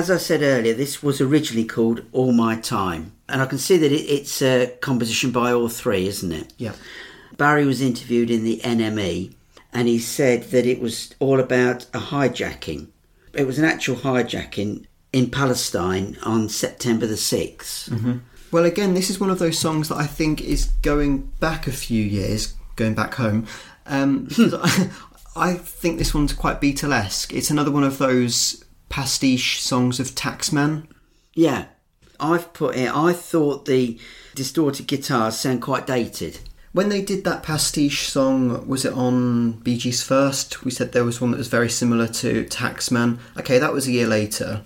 As I said earlier, this was originally called All My Time, and I can see that it, it's a composition by all three, isn't it? Yeah. Barry was interviewed in the NME and he said that it was all about a hijacking. It was an actual hijacking in Palestine on September the 6th. Well, again, this is one of those songs that I think is going back a few years, going back home. Um, *laughs* I, I think this one's quite Beatlesque. It's another one of those pastiche songs of Taxman. Yeah, I've put it, I thought the distorted guitars sound quite dated. When they did that pastiche song, was it on Bee Gees First? We said there was one that was very similar to Taxman. Okay, that was a year later.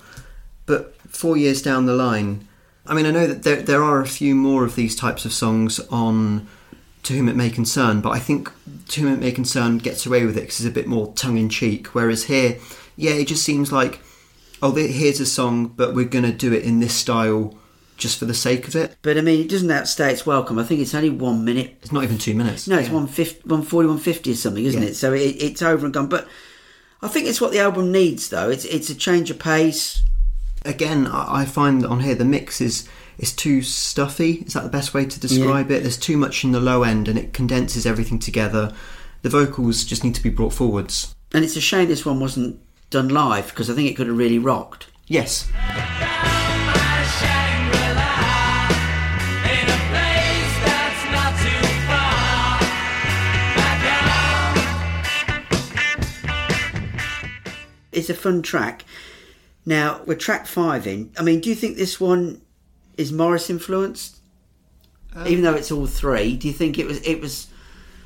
But four years down the line, I mean, I know that there, there are a few more of these types of songs on To Whom It May Concern, but I think To Whom It May Concern gets away with it because it's a bit more tongue in cheek. Whereas here, yeah, it just seems like, oh, here's a song, but we're going to do it in this style just for the sake of it. But I mean, it doesn't outstay its welcome. I think it's only one minute. It's not even two minutes. No, it's 150, 140, 150 or something, isn't Yeah. it? So it, it's over and gone. But I think it's what the album needs, though. It's it's a change of pace. again, I I find on here the mix is is too stuffy. Is that the best way to describe it? There's too much in the low end, and it condenses everything together. The vocals just need to be brought forwards. And it's a shame this one wasn't done live because I think it could have really rocked. Yes, my Shangri-La in a place that's not too far. Back home. It's a fun track. Now we're track five in. I mean, do you think this one is Morris influenced? Um, Even though it's all three, do you think it was it was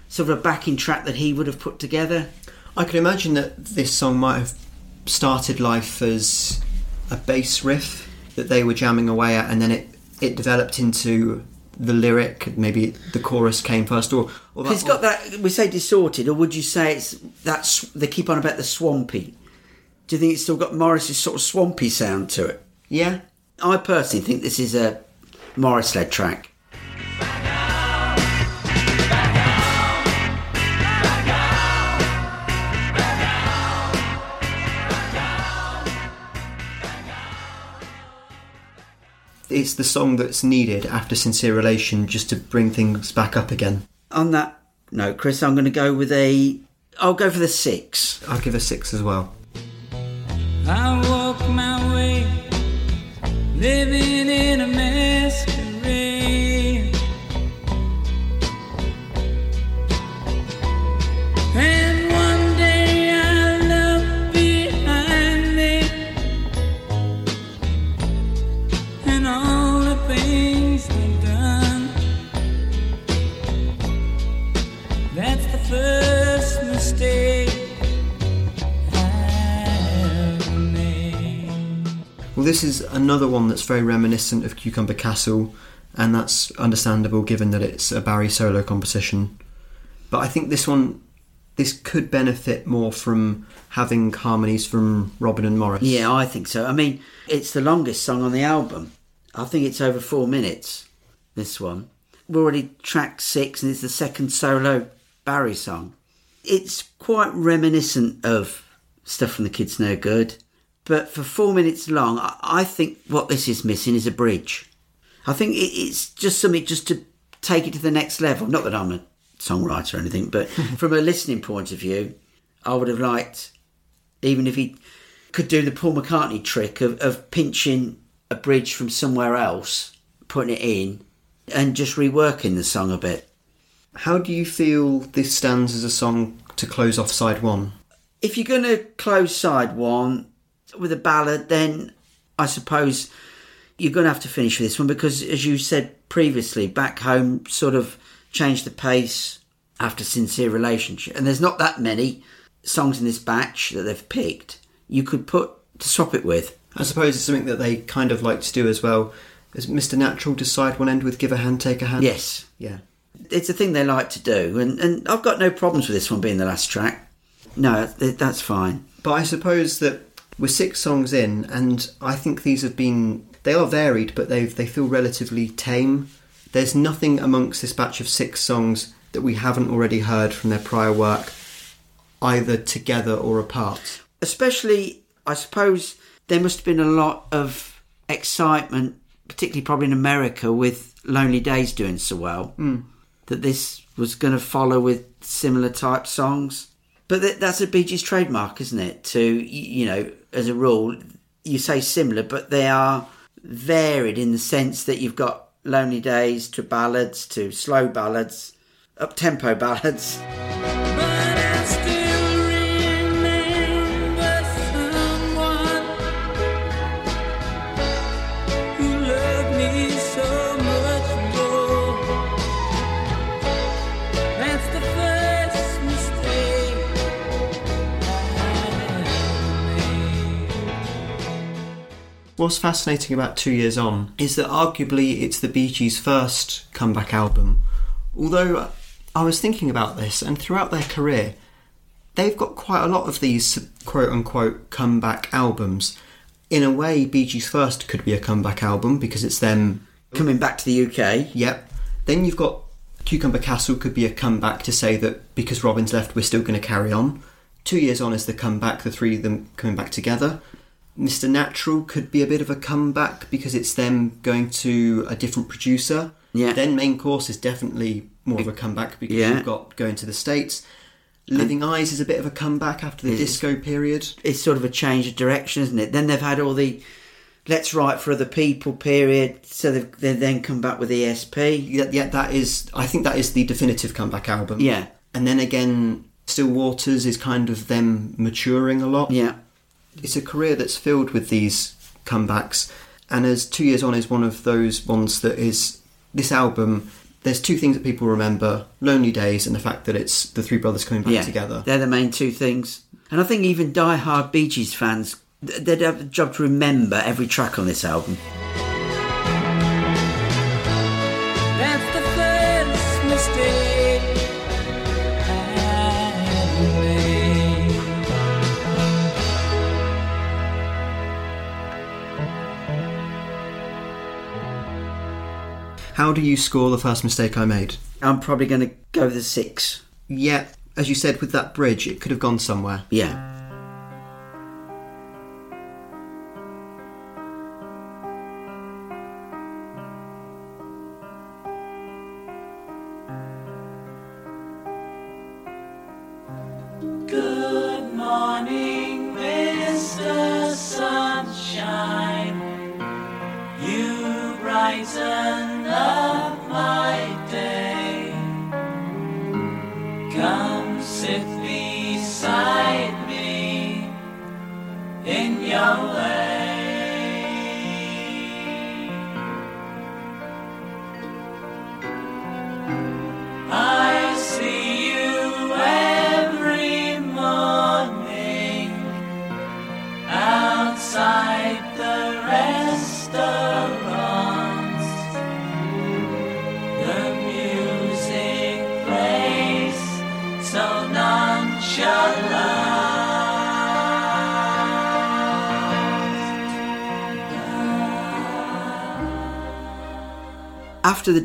sort of a backing track that he would have put together? I can imagine that this song might have started life as a bass riff that they were jamming away at, and then it it developed into the lyric. Maybe the chorus came first, or, or that- It's got that we say distorted, or would you say it's that's they keep on about the swampy? Do you think it's still got Morris's sort of swampy sound to it? yeah. I personally think this is a Morris led track. It's the song that's needed after Sincere Relation just to bring things back up again. On that note, Chris, I'm going to go with a. I'll go for the six. I'll give a six as well. I walk my way, living in a masquerade. This is another one that's very reminiscent of Cucumber Castle, and that's understandable given that it's a Barry solo composition. But I think this one, this could benefit more from having harmonies from Robin and Morris. Yeah, I think so. I mean, it's the longest song on the album. I think it's over four minutes, this one. We're already track six, and it's the second solo Barry song. It's quite reminiscent of stuff from The Kids No Good, but for four minutes long, I- think what this is missing is a bridge. I think it- it's just something just to take it to the next level. Not that I'm a songwriter or anything, but *laughs* from a listening point of view, I would have liked even if he could do the Paul McCartney trick of, of pinching a bridge from somewhere else, putting it in, and just reworking the song a bit. How do you feel this stands as a song to close off side one? If you're going to close side one with a ballad, then I suppose you're going to have to finish with this one because, as you said previously, Back Home sort of changed the pace after Sincere Relationship. And there's not that many songs in this batch that they've picked you could put to swap it with. I suppose it's something that they kind of like to do as well. Is Mr. Natural decide one end with Give a Hand, Take a Hand? Yes, Yeah. it's a thing they like to do, and, and I've got no problems with this one being the last track. No, that's fine. But I suppose that we're six songs in, and I think these have been. They are varied, but they they feel relatively tame. There's nothing amongst this batch of six songs that we haven't already heard from their prior work, either together or apart. Especially, I suppose there must have been a lot of excitement, particularly probably in America, with Lonely Days doing so well, hmm. that this was going to follow with similar type songs. But that's a Bee Gees trademark, isn't it? To, you know, as a rule, you say similar, but they are varied in the sense that you've got Lonely Days to ballads to slow ballads, up tempo *laughs* ballads. What's fascinating about Two Years On is that arguably it's the Bee Gees' first comeback album. Although uh, I was thinking about this, and throughout their career, they've got quite a lot of these quote unquote comeback albums. In a way, Bee Gees' first could be a comeback album because it's them. Coming back to the UK, Yep. Then you've got Cucumber Castle could be a comeback to say that because Robin's left, we're still going to carry on. Two years on is the comeback, the three of them coming back together. Mr. Natural could be a bit of a comeback because it's them going to a different producer. Yeah. Then Main Course is definitely more of a comeback because Yeah. you've got going to the States. Living Eyes is a bit of a comeback after the disco period. it's sort of a change of direction, isn't it? Then they've had all the let's write for other people period, so they've, they then come back with ESP. Yeah, yet that is, I think that is the definitive comeback album. Yeah. And then again, Still Waters is kind of them maturing a lot. Yeah, It's a career that's filled with these comebacks, and as Two Years On is one of those ones that is this album. There's two things that people remember: Lonely Days and the fact that it's the three brothers coming back yeah, together. They're the main two things, and I think even die-hard Bee Gees fans they'd have a job to remember every track on this album. How do you score the first mistake I made? I'm probably going to go with a six. Yeah, as you said, with that bridge, it could have gone somewhere. Yeah.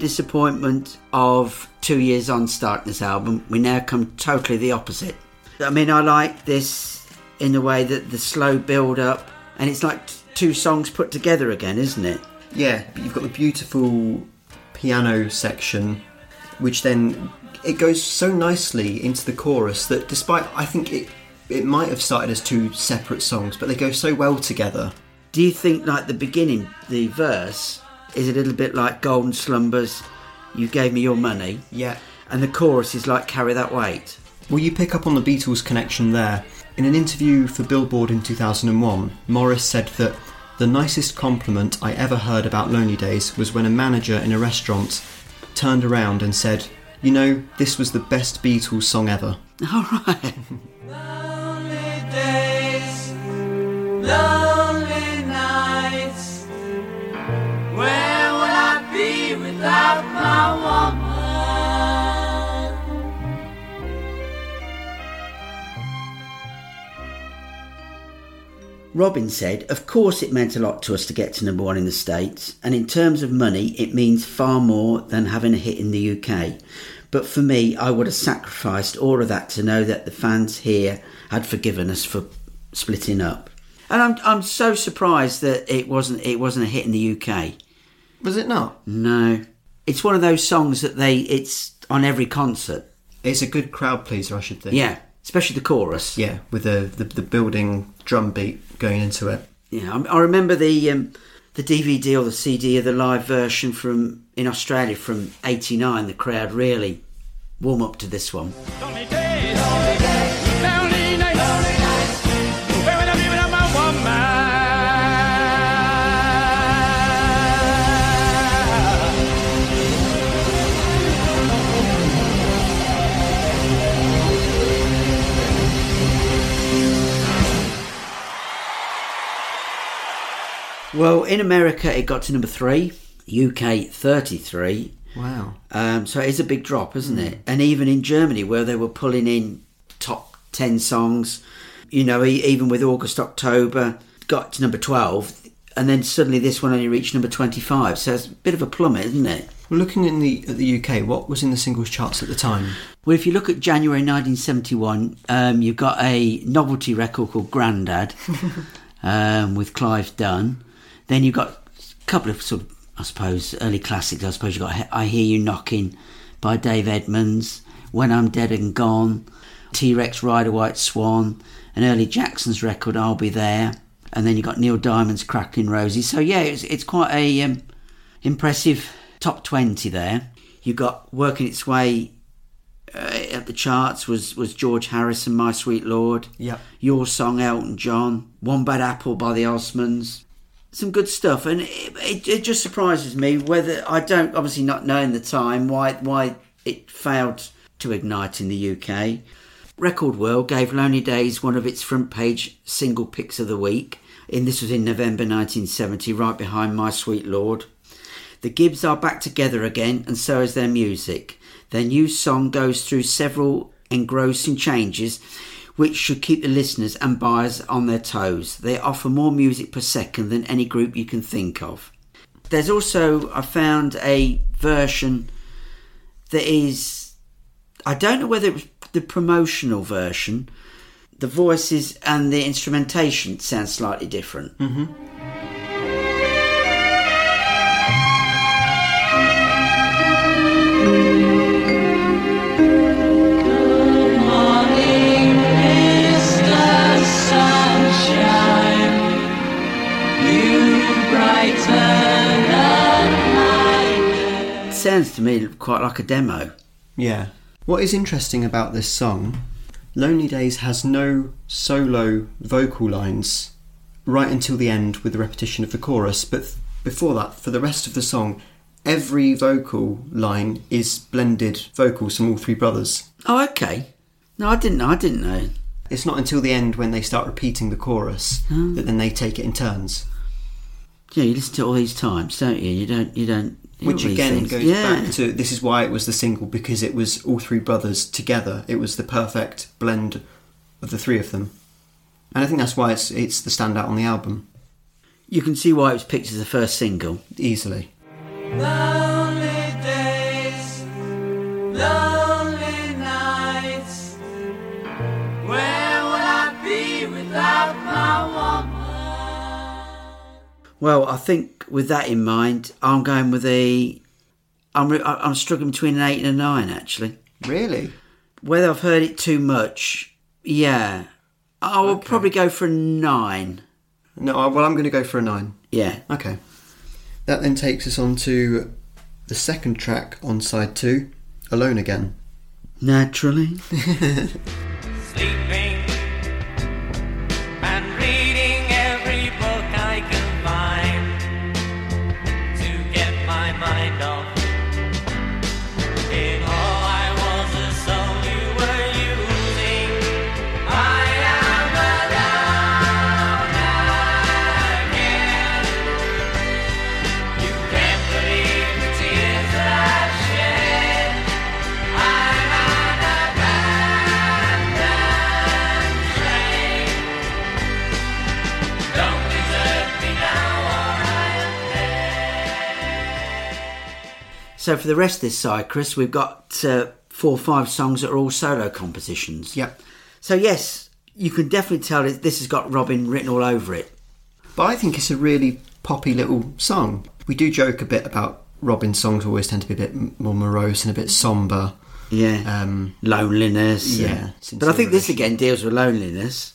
Disappointment of two years on starting this album, we now come totally the opposite. I mean, I like this in the way that the slow build up, and it's like t- two songs put together again, isn't it? Yeah, but you've got the beautiful piano section, which then it goes so nicely into the chorus that despite I think it it might have started as two separate songs, but they go so well together. Do you think like the beginning, the verse, is a little bit like Golden Slumbers, You Gave Me Your Money, Yeah. and the chorus is like Carry That Weight? Well, you pick up on the Beatles connection there. In an interview for Billboard in 2001, Morris said that the nicest compliment I ever heard about Lonely Days was when a manager in a restaurant turned around and said, You know, this was the best Beatles song ever. *laughs* All right. Lonely days, lonely nights. Where Robin said, Of course, it meant a lot to us to get to number one in the States, and in terms of money, it means far more than having a hit in the UK. But for me, I would have sacrificed all of that to know that the fans here had forgiven us for splitting up. And I'm, I'm so surprised that it wasn't it wasn't a hit in the UK. Was it not? No, it's one of those songs that they it's on every concert. It's a good crowd pleaser, I should think. Yeah, especially the chorus. Yeah, with the, the, the building drum beat going into it. Yeah, I, I remember the um, the DVD or the CD of the live version from in Australia from '89. The crowd really warm up to this one. Well, in America, it got to number three, UK 33. Wow. Um, so it is a big drop, isn't it? And even in Germany, where they were pulling in top 10 songs, you know, even with August, October, got to number 12. And then suddenly this one only reached number 25. So it's a bit of a plummet, isn't it? Well, looking in the at the UK, what was in the singles charts at the time? Well, if you look at January 1971, um, you've got a novelty record called Grandad *laughs* um, with Clive Dunn. Then you've got a couple of sort of, I suppose, early classics. I suppose you've got I Hear You Knocking by Dave Edmunds, When I'm Dead and Gone, T Rex Ride a White Swan, an early Jackson's record, I'll Be There. And then you've got Neil Diamond's Crackling Roses. So, yeah, it's, it's quite a um, impressive top 20 there. You've got working its way uh, at the charts was was George Harrison, My Sweet Lord. Yep. Your song, Elton John. One Bad Apple by the Osmonds. Some good stuff, and it, it, it just surprises me whether I don't obviously not knowing the time why why it failed to ignite in the UK. Record World gave Lonely Days one of its front page single picks of the week. And this was in November 1970, right behind My Sweet Lord. The Gibbs are back together again, and so is their music. Their new song goes through several engrossing changes, which should keep the listeners and buyers on their toes. They offer more music per second than any group you can think of. There's also, I found a version that is, I don't know whether it was the promotional version. The voices and the instrumentation sound slightly different. Morning, sounds to me quite like a demo. Yeah. What is interesting about this song, Lonely Days has no solo vocal lines right until the end with the repetition of the chorus, but th- before that, for the rest of the song, every vocal line is blended vocals from all three brothers. Oh, okay. No, I didn't know. I didn't know. It's not until the end when they start repeating the chorus that then they take it in turns. Yeah, you listen to it all these times, don't you? You don't. You don't. Hear Which all again goes yeah. back to this is why it was the single because it was all three brothers together. It was the perfect blend of the three of them, and I think that's why it's it's the standout on the album You can see why it was picked as the first single. easily. lonely lonely nights. Where would I be without my woman? Well, I think with that in mind, I'm going with a. I'm re- I- I'm struggling between an eight and a nine actually. Really? Whether I've heard it too much, yeah, I will probably go for a nine. No, well, I'm going to go for a nine. Yeah, Okay. That then takes us on to the second track on side two, Alone Again. naturally. *laughs* Sleeping So for the rest of this side, Chris, we've got uh, four or five songs that are all solo compositions. Yep. So yes, you can definitely tell this has got Robin written all over it. But I think it's a really poppy little song. We do joke a bit about Robin's songs always tend to be a bit more morose and a bit somber. Yeah. Um, loneliness. yeah, But I think this again deals with loneliness.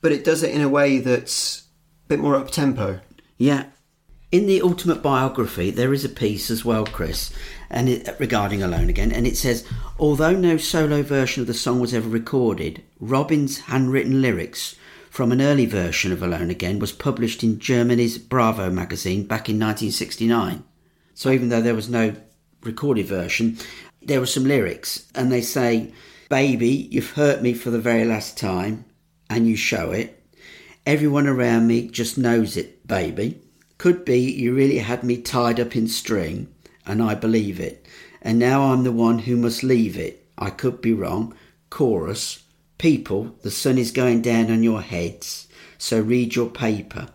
but it does it in a way that's a bit more up tempo. Yeah. In the ultimate biography, there is a piece as well, Chris, and it, regarding Alone Again, and it says, although no solo version of the song was ever recorded, Robin's handwritten lyrics from an early version of Alone Again was published in Germany's Bravo magazine back in 1969. So even though there was no recorded version, there were some lyrics, and they say, "Baby, you've hurt me for the very last time, and you show it. Everyone around me just knows it, baby. Could be you really had me tied up in string, and I believe it. And now I'm the one who must leave it. I could be wrong. Chorus. People, the sun is going down on your heads, so read your paper.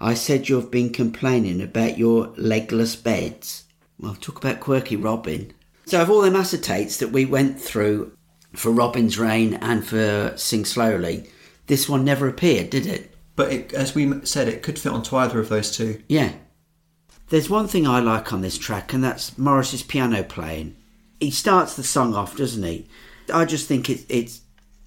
I said you've been complaining about your legless beds. Well, talk about quirky Robin. So, of all them acetates that we went through for Robin's Rain and for Sing Slowly, this one never appeared, did it? But it, as we said, it could fit onto either of those two. Yeah. There's one thing I like on this track, and that's Morris's piano playing. He starts the song off, doesn't he? I just think it, it's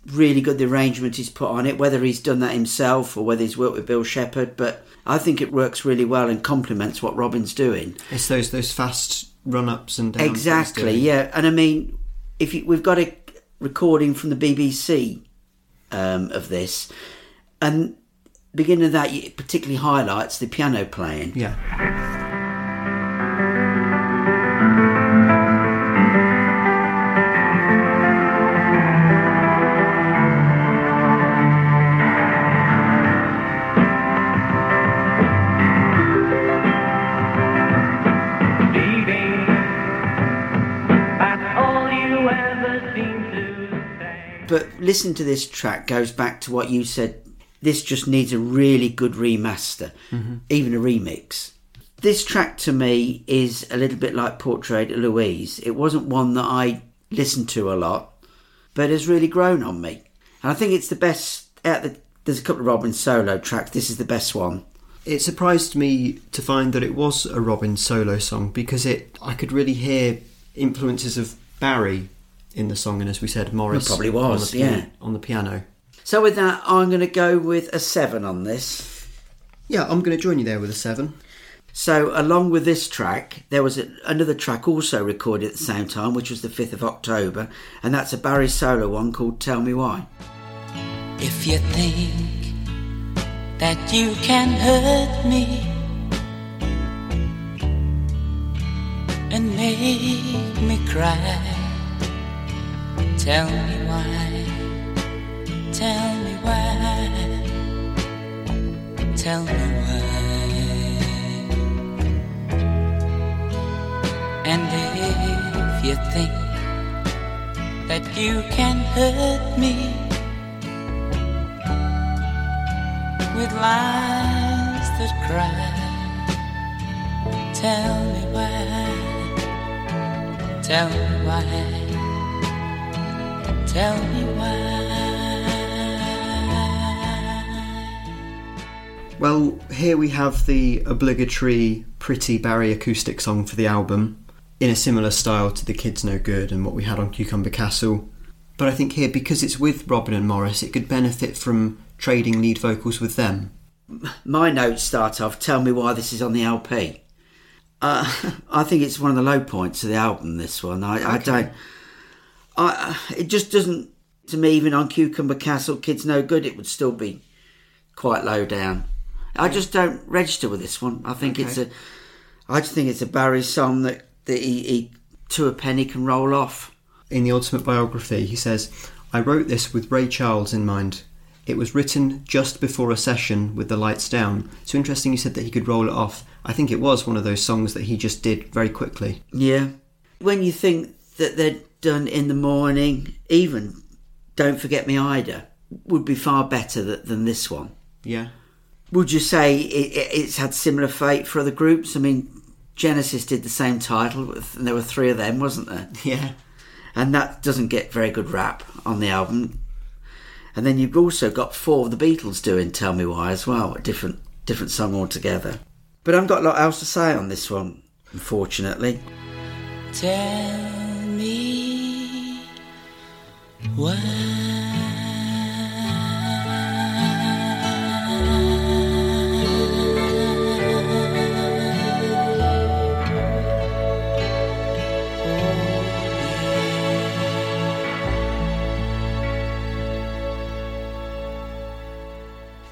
really good, the arrangement he's put on it, whether he's done that himself or whether he's worked with Bill Shepherd, but I think it works really well and complements what Robin's doing. It's those those fast run ups and downs. Exactly, yeah. And I mean, if you, we've got a recording from the BBC um, of this, and beginning of that it particularly highlights the piano playing. Yeah. Leaving. That's all you ever seem to say. But listen to this track goes back to what you said. This just needs a really good remaster, mm-hmm. even a remix. This track to me is a little bit like Portrait of Louise. It wasn't one that I listened to a lot, but has really grown on me. And I think it's the best out the there's a couple of Robin solo tracks. This is the best one. It surprised me to find that it was a Robin solo song because it I could really hear influences of Barry in the song, and as we said, Morris It probably was, on the, yeah. on the piano. So with that, I'm going to go with a seven on this. Yeah, I'm going to join you there with a seven. So, along with this track, there was a, another track also recorded at the same time, which was the 5th of October, and that's a Barry solo one called Tell Me Why. If you think that you can hurt me and make me cry, tell me why, tell me why, tell me why. And if you think that you can hurt me with lies that cry. Tell me why, tell me why, Tell me why. Well, here we have the obligatory Pretty Barry acoustic song for the album, in a similar style to The Kids No Good and what we had on Cucumber Castle. But I think here, because it's with Robin and Maurice, it could benefit from trading lead vocals with them. My notes start off, tell me why this is on the LP. Uh, *laughs* I think it's one of the low points of the album, this one. I, I don't. I, it just doesn't, to me, even on Cucumber Castle, Kids No Good, it would still be quite low down. I just don't register with this one. I think it's a. I just think it's a Barry song that, that he, he, to a penny, can roll off. In the Ultimate Biography, he says, I wrote this with Ray Charles in mind. It was written just before a session with the lights down. So interesting you said that he could roll it off. I think it was one of those songs that he just did very quickly. Yeah. When you think that they're done in the morning, even Don't Forget Me Ida would be far better th- than this one. Yeah. Would you say it, it, it's had similar fate for other groups? I mean, Genesis did the same title, with- and there were three of them, wasn't there? *laughs* Yeah. And that doesn't get very good rap on the album. And then you've also got four of the Beatles doing "Tell Me Why" as well, a different different song altogether. But I haven't got a lot else to say on this one, unfortunately. Tell me why.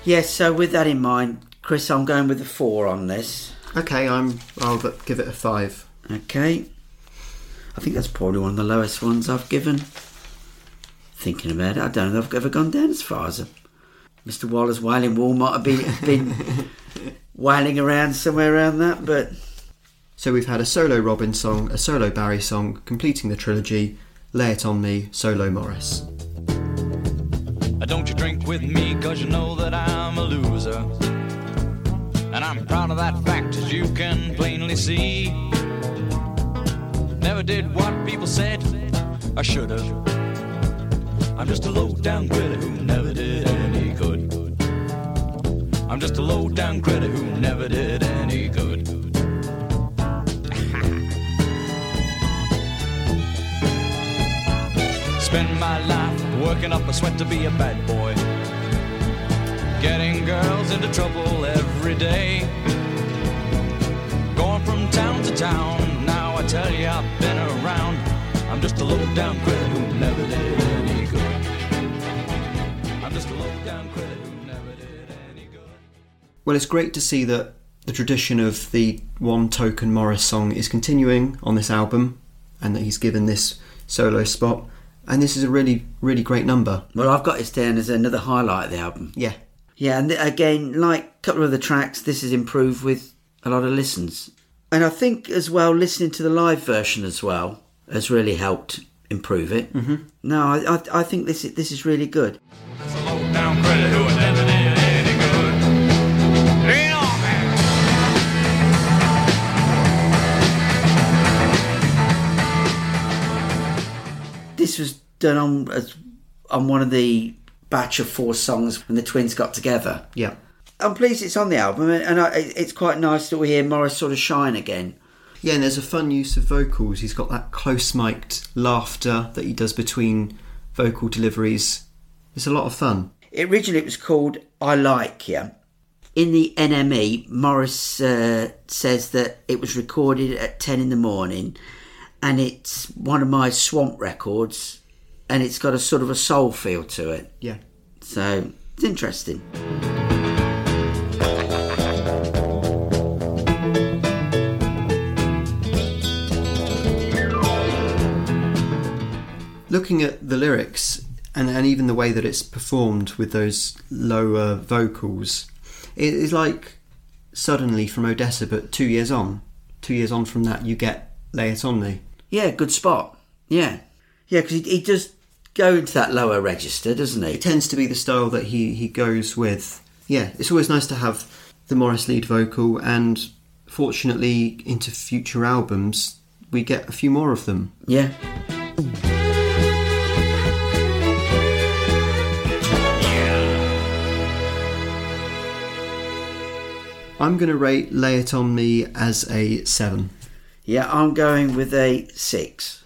Yes, so with that in mind, Chris, I'm going with a four on this. Okay, I'm. I'll give it a five. Okay. I think that's probably one of the lowest ones I've given. Thinking about it, I don't know if I've ever gone down as far as a Mr. Waller's Wailing Wall might have been, *laughs* been wailing around somewhere around that, but So we've had a solo Robin song, a solo Barry song, completing the trilogy. Lay it on me, solo Maurice. Uh, don't you drink with me, cause you know that I'm a loser. And I'm proud of that fact, as you can plainly see. Never did what people said I should have. I'm just a low down critter who never did any good. I'm just a low down critter who never did any good. *laughs* Spend my life working up a sweat to be a bad boy. Getting girls into trouble every day. Going from town to town. Now I tell you, I've been around. I'm just a low down critter who never did any good. I'm just a low down critter who never did any good. Well, it's great to see that the tradition of the one token Maurice song is continuing on this album and that he's given this solo spot. And this is a really, really great number. well, I've got this down as another highlight of the album. Yeah. Yeah, and again, like a couple of the tracks, this is improved with a lot of listens. And I think as well, listening to the live version as well has really helped improve it. Mm-hmm. No, I, I, I think this is, this is really good. This was done on as on one of the batch of four songs when the twins got together. Yeah. I'm pleased it's on the album, and I, it's quite nice that we hear Maurice sort of shine again. Yeah, and there's a fun use of vocals. He's got that close mic'd laughter that he does between vocal deliveries. It's a lot of fun. Originally, it was called "I Like You." In the NME, Maurice uh, says that it was recorded at ten in the morning, and it's one of my Swamp records, and it's got a sort of a soul feel to it. Yeah. So it's interesting. Looking at the lyrics and, and even the way that it's performed with those lower vocals, it is like suddenly from Odessa, but two years on. Two years on from that, you get Lay It On Me. Yeah, good spot. Yeah. Yeah, because he, he does go into that lower register, doesn't he? It tends to be the style that he, he goes with. Yeah, it's always nice to have the Maurice lead vocal, and fortunately, into future albums, we get a few more of them. Yeah. I'm going to rate Lay It On Me as a 7. Yeah, I'm going with a six.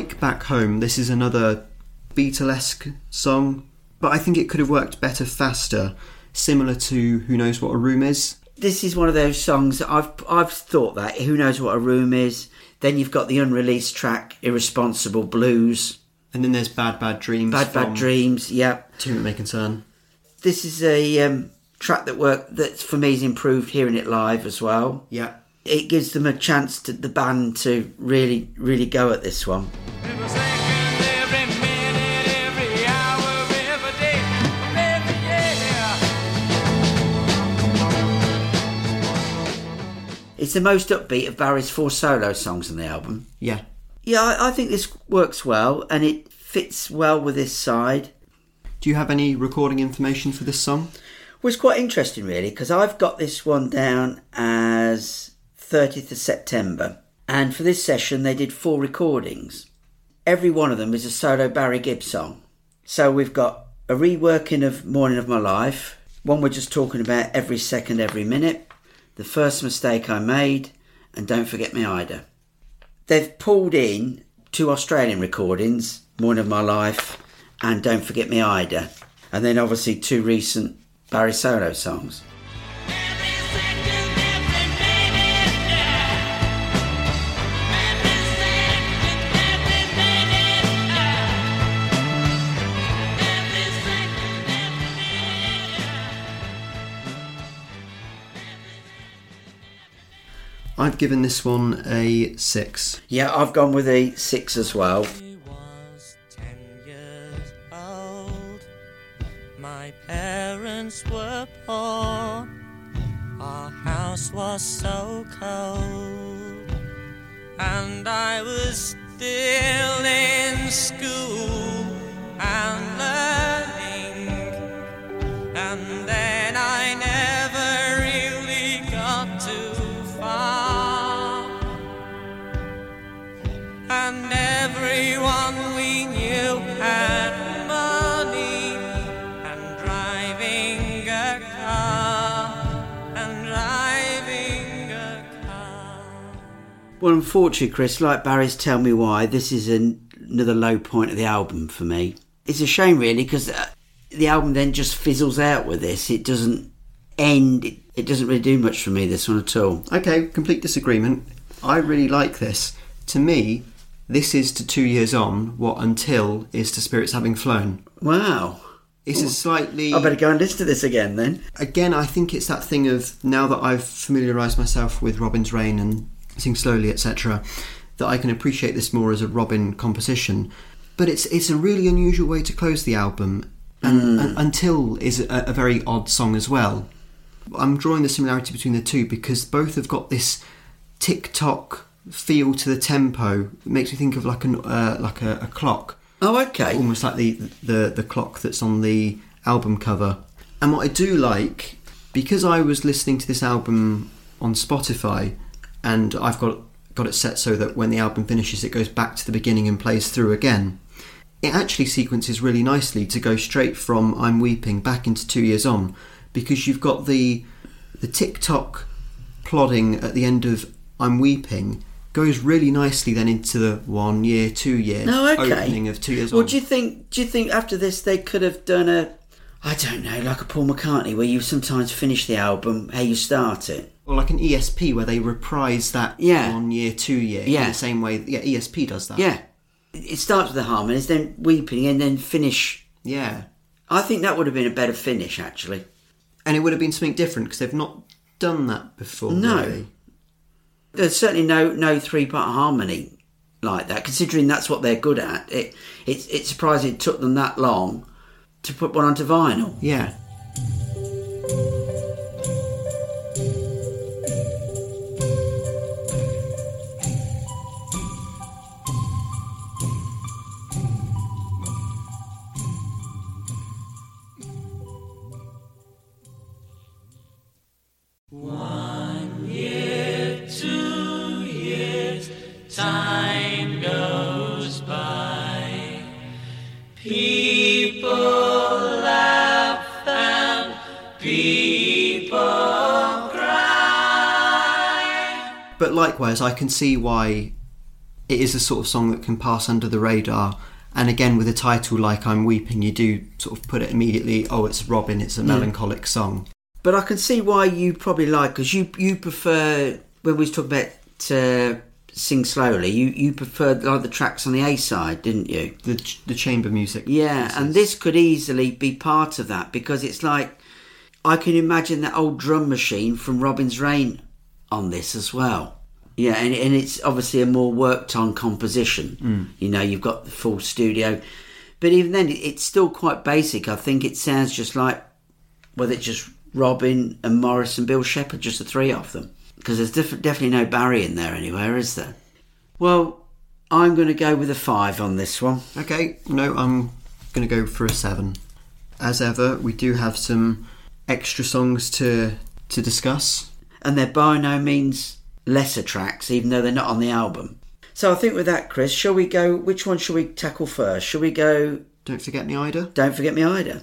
Like Back Home, this is another Beatlesque song, but I think it could have worked better faster, similar to Who Knows What a Room Is. This is one of those songs that I've I've thought that. Who knows what a room is? Then you've got the unreleased track, Irresponsible Blues, And then there's Bad Bad Dreams. Bad Bad Dreams. Yep. To Whom It May Concern. This is a um, track that work that for me is improved hearing it live as well. Yeah. It gives them a chance to the band to really really go at this one. Every second, every minute, every hour, every day of every year. It's the most upbeat of Barry's four solo songs on the album. Yeah. Yeah, I, I think this works well and it fits well with this side. Do you have any recording information for this song? Well, it's quite interesting, really, because I've got this one down as 30th of September. And for this session, they did four recordings. Every one of them is a solo Barry Gibb song. So we've got a reworking of Morning of My Life, one we're just talking about every second, every minute, The First Mistake I Made, and Don't Forget Me Ida. They've pulled in two Australian recordings, Morning of My Life and Don't Forget Me Ida, and then obviously two recent Barry solo songs. I've given this one a 6. Yeah, I've gone with a six as well. I was ten years old. My parents were poor. Our house was so cold. And I was still in school and learning. And then I never And everyone we knew had money and driving a car and driving a car. Well, unfortunately, Chris, like Barry's Tell Me Why, this is an, another low point of the album for me. It's a shame, really, because uh, the album then just fizzles out with this. It doesn't end, it, it doesn't really do much for me, this one at all. Okay, complete disagreement. I really like this. To me, this is to two years on what Until is to Spirits Having Flown. Wow. It's a slightly. I better go and listen to this again then. Again, I think it's that thing of now that I've familiarised myself with Robin's Reign and Sing Slowly, etc., that I can appreciate this more as a Robin composition. But it's it's a really unusual way to close the album, and, hmm. and Until is a, a very odd song as well. I'm drawing the similarity between the two because both have got this tick tock feel to the tempo. It makes me think of like an uh, like a, a clock Oh, okay. almost like the, the the clock that's on the album cover. And what I do like, because I was listening to this album on Spotify, and I've got got it set so that when the album finishes, it goes back to the beginning and plays through again. It actually sequences really nicely to go straight from "I'm Weeping" back into two years on, because you've got the the tick tock plodding at the end of "I'm Weeping." Goes really nicely then into the one year, two year Oh, okay. opening of two years Well, on. do you think? Do you think after this they could have done a, I don't know, like a Paul McCartney, where you sometimes finish the album how you start it? or like an ESP where they reprise that Yeah. one year, two year, Yeah. in the same way. Yeah, ESP does that. Yeah, it starts with the harmonies, then weeping, and then finish. yeah. I think that would have been a better finish, actually. and it would have been something different because they've not done that before. No. really. There's certainly no no three part harmony like that. Considering that's what they're good at, it it's it's surprising it took them that long to put one onto vinyl. Yeah. Likewise, I can see why it is a sort of song that can pass under the radar. And again, with a title like I'm Weeping, you do sort of put it immediately, oh, it's Robin, it's a melancholic song. But I can see why you probably like because you you prefer when we was talking about uh, sing slowly. You you preferred like the tracks on the A side, didn't you? The, ch- the chamber music. Yeah, pieces. and this could easily be part of that because it's like I can imagine that old drum machine from Robin's Reign on this as well. Yeah, and, and it's obviously a more worked on composition. Mm. You know, you've got the full studio, but even then, it's still quite basic. I think it sounds just like whether it's just Robin and Maurice and Bill Shepherd, just the three of them, because there's def- definitely no Barry in there anywhere, is there? Well, I'm going to go with a five on this one. Okay, no, I'm going to go for a seven. As ever, we do have some extra songs to to discuss. and they're by no means lesser tracks, even though they're not on the album. So I think with that, Chris, shall we go? Which one shall we tackle first? Shall we go? Don't forget me, Ida. Don't forget me, Ida.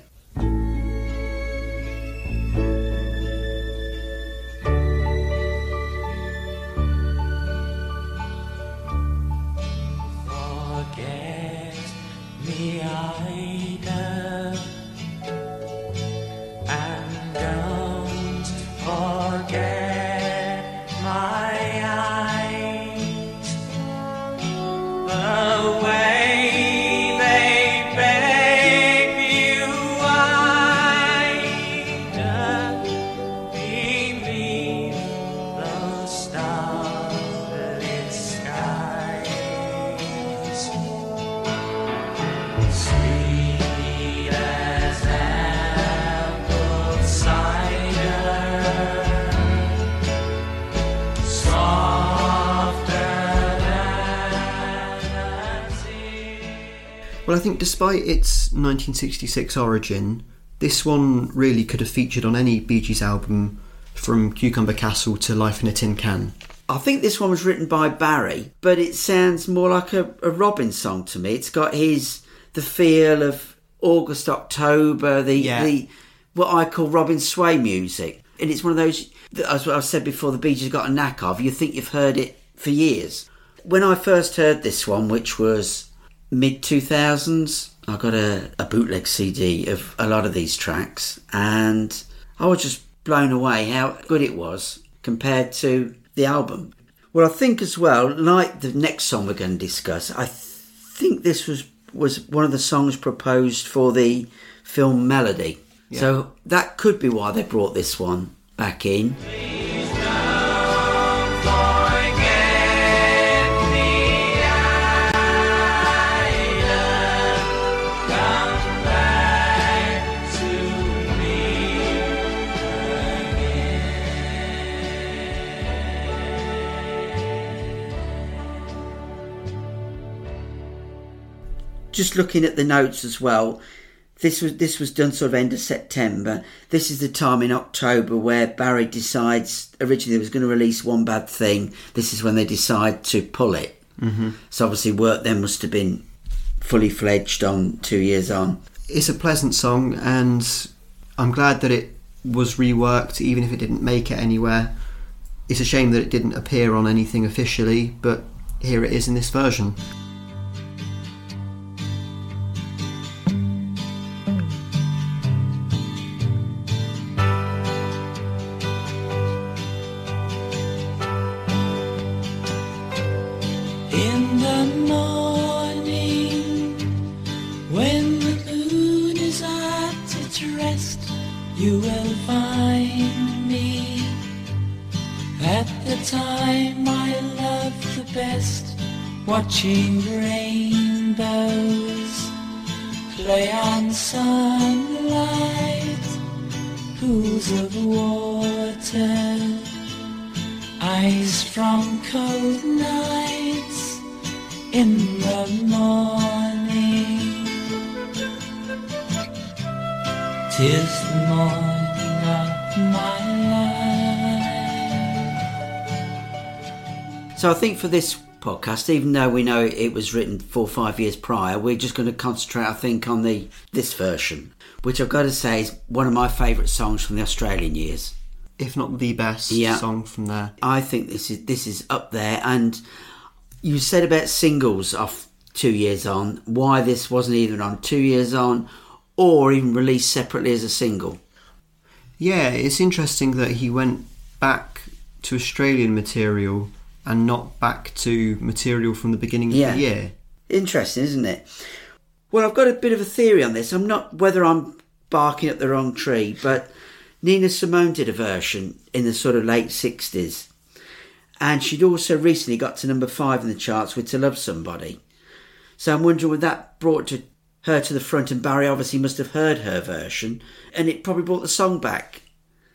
Despite its 1966 origin, this one really could have featured on any Bee Gees album from Cucumber Castle to Life in a Tin Can. I think this one was written by Barry, but it sounds more like a, a Robin song to me. It's got his the feel of August, October, the Yeah. the what I call Robin Sway music, and it's one of those. As I've said before, the Bee Gees got a knack of. You think you've heard it for years. When I first heard this one, which was mid two thousands, I got a, a bootleg CD of a lot of these tracks, and I was just blown away how good it was compared to the album. Well, I think as well, like the next song we're going to discuss, I th- think this was was one of the songs proposed for the film Melody. So that could be why they brought this one back in. Just looking at the notes as well, this was this was done sort of end of September. This is the time in October where Barry decides originally they was going to release one bad thing. This is when they decide to pull it. Mm-hmm. So obviously work then must have been fully fledged on two years on. It's a pleasant song, and I'm glad that it was reworked, even if it didn't make it anywhere. It's a shame that it didn't appear on anything officially, but here it is in this version. Watching rainbows play on sunlight, pools of water, ice from cold nights in the morning. Tis the morning of my life. So I think for this podcast, even though we know it was written four or five years prior, we're just going to concentrate, I think, on the this version, which I've got to say is one of my favourite songs from the Australian years. If not the best Yeah. song from there. I think this is this is up there. And you said about singles off two years on, why this wasn't even on two years on or even released separately as a single. Yeah, it's interesting that he went back to Australian material and not back to material from the beginning of Yeah. the year. Interesting, isn't it? Well, I've got a bit of a theory on this. I'm not whether I'm barking at the wrong tree, but Nina Simone did a version in the sort of late 60s. And she'd also recently got to number five in the charts with To Love Somebody. So I'm wondering would that brought to her to the front, and Barry obviously must have heard her version, and it probably brought the song back.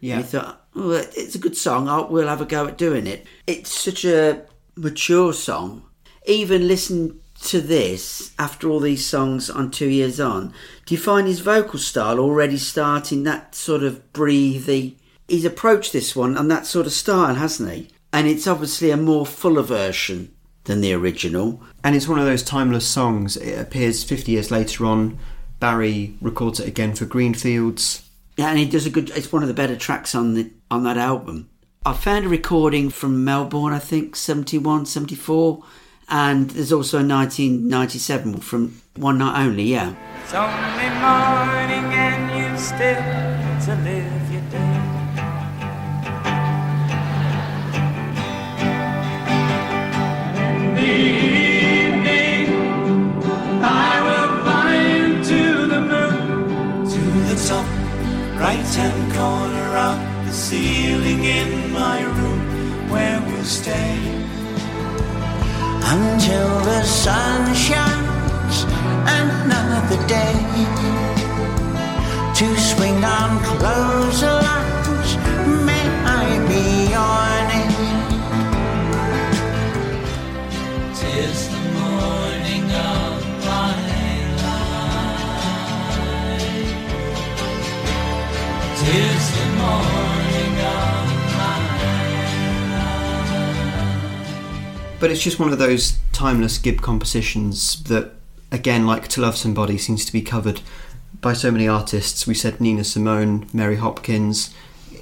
Yeah. And he thought, oh, it's a good song. I'll, we'll have a go at doing it. It's such a mature song. Even listen to this after all these songs on two years on. Do you find his vocal style already starting that sort of breathy? He's approached this one on that sort of style, hasn't he? And it's obviously a more fuller version than the original. And it's one of those timeless songs. It appears 50 years later on. Barry records it again for Greenfields. Yeah, and he does a good. It's one of the better tracks on the on that album. I found a recording from Melbourne, I think 71, 74, and there's also a 1997 from One Night Only. Yeah, It's only morning and you still to live your day. In right hand corner of the ceiling in my room, where we'll stay until the sun shines another day to swing on clotheslines. But it's just one of those timeless Gibb compositions that, again, like To Love Somebody, seems to be covered by so many artists. We said Nina Simone, Mary Hopkins.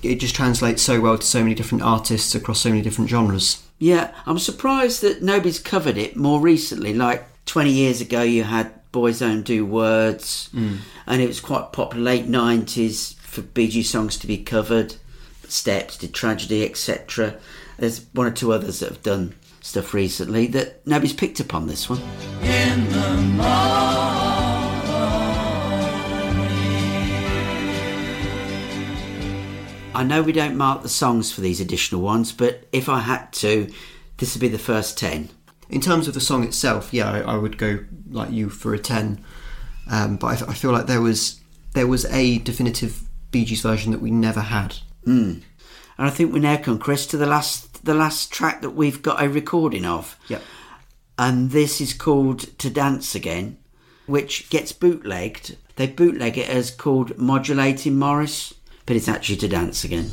It just translates so well to so many different artists across so many different genres. yeah. I'm surprised that nobody's covered it more recently. Like 20 years ago, you had Boyzone Do Words, mm. and it was quite popular late 90s for Gees songs to be covered. Steps did Tragedy, etc. There's one or two others that have done stuff recently that nobody's picked up on this one. in the I know we don't mark the songs for these additional ones, but if I had to, this would be the first 10. In terms of the song itself, yeah, I, I would go like you for a ten. Um, but I feel like there was there was a definitive Bee Gees version that we never had. And I think we now come, Chris, to the last the last track that we've got a recording of. Yep. And this is called To Dance Again, which gets bootlegged. They bootleg it as called Modulating Maurice, but it's actually To Dance Again.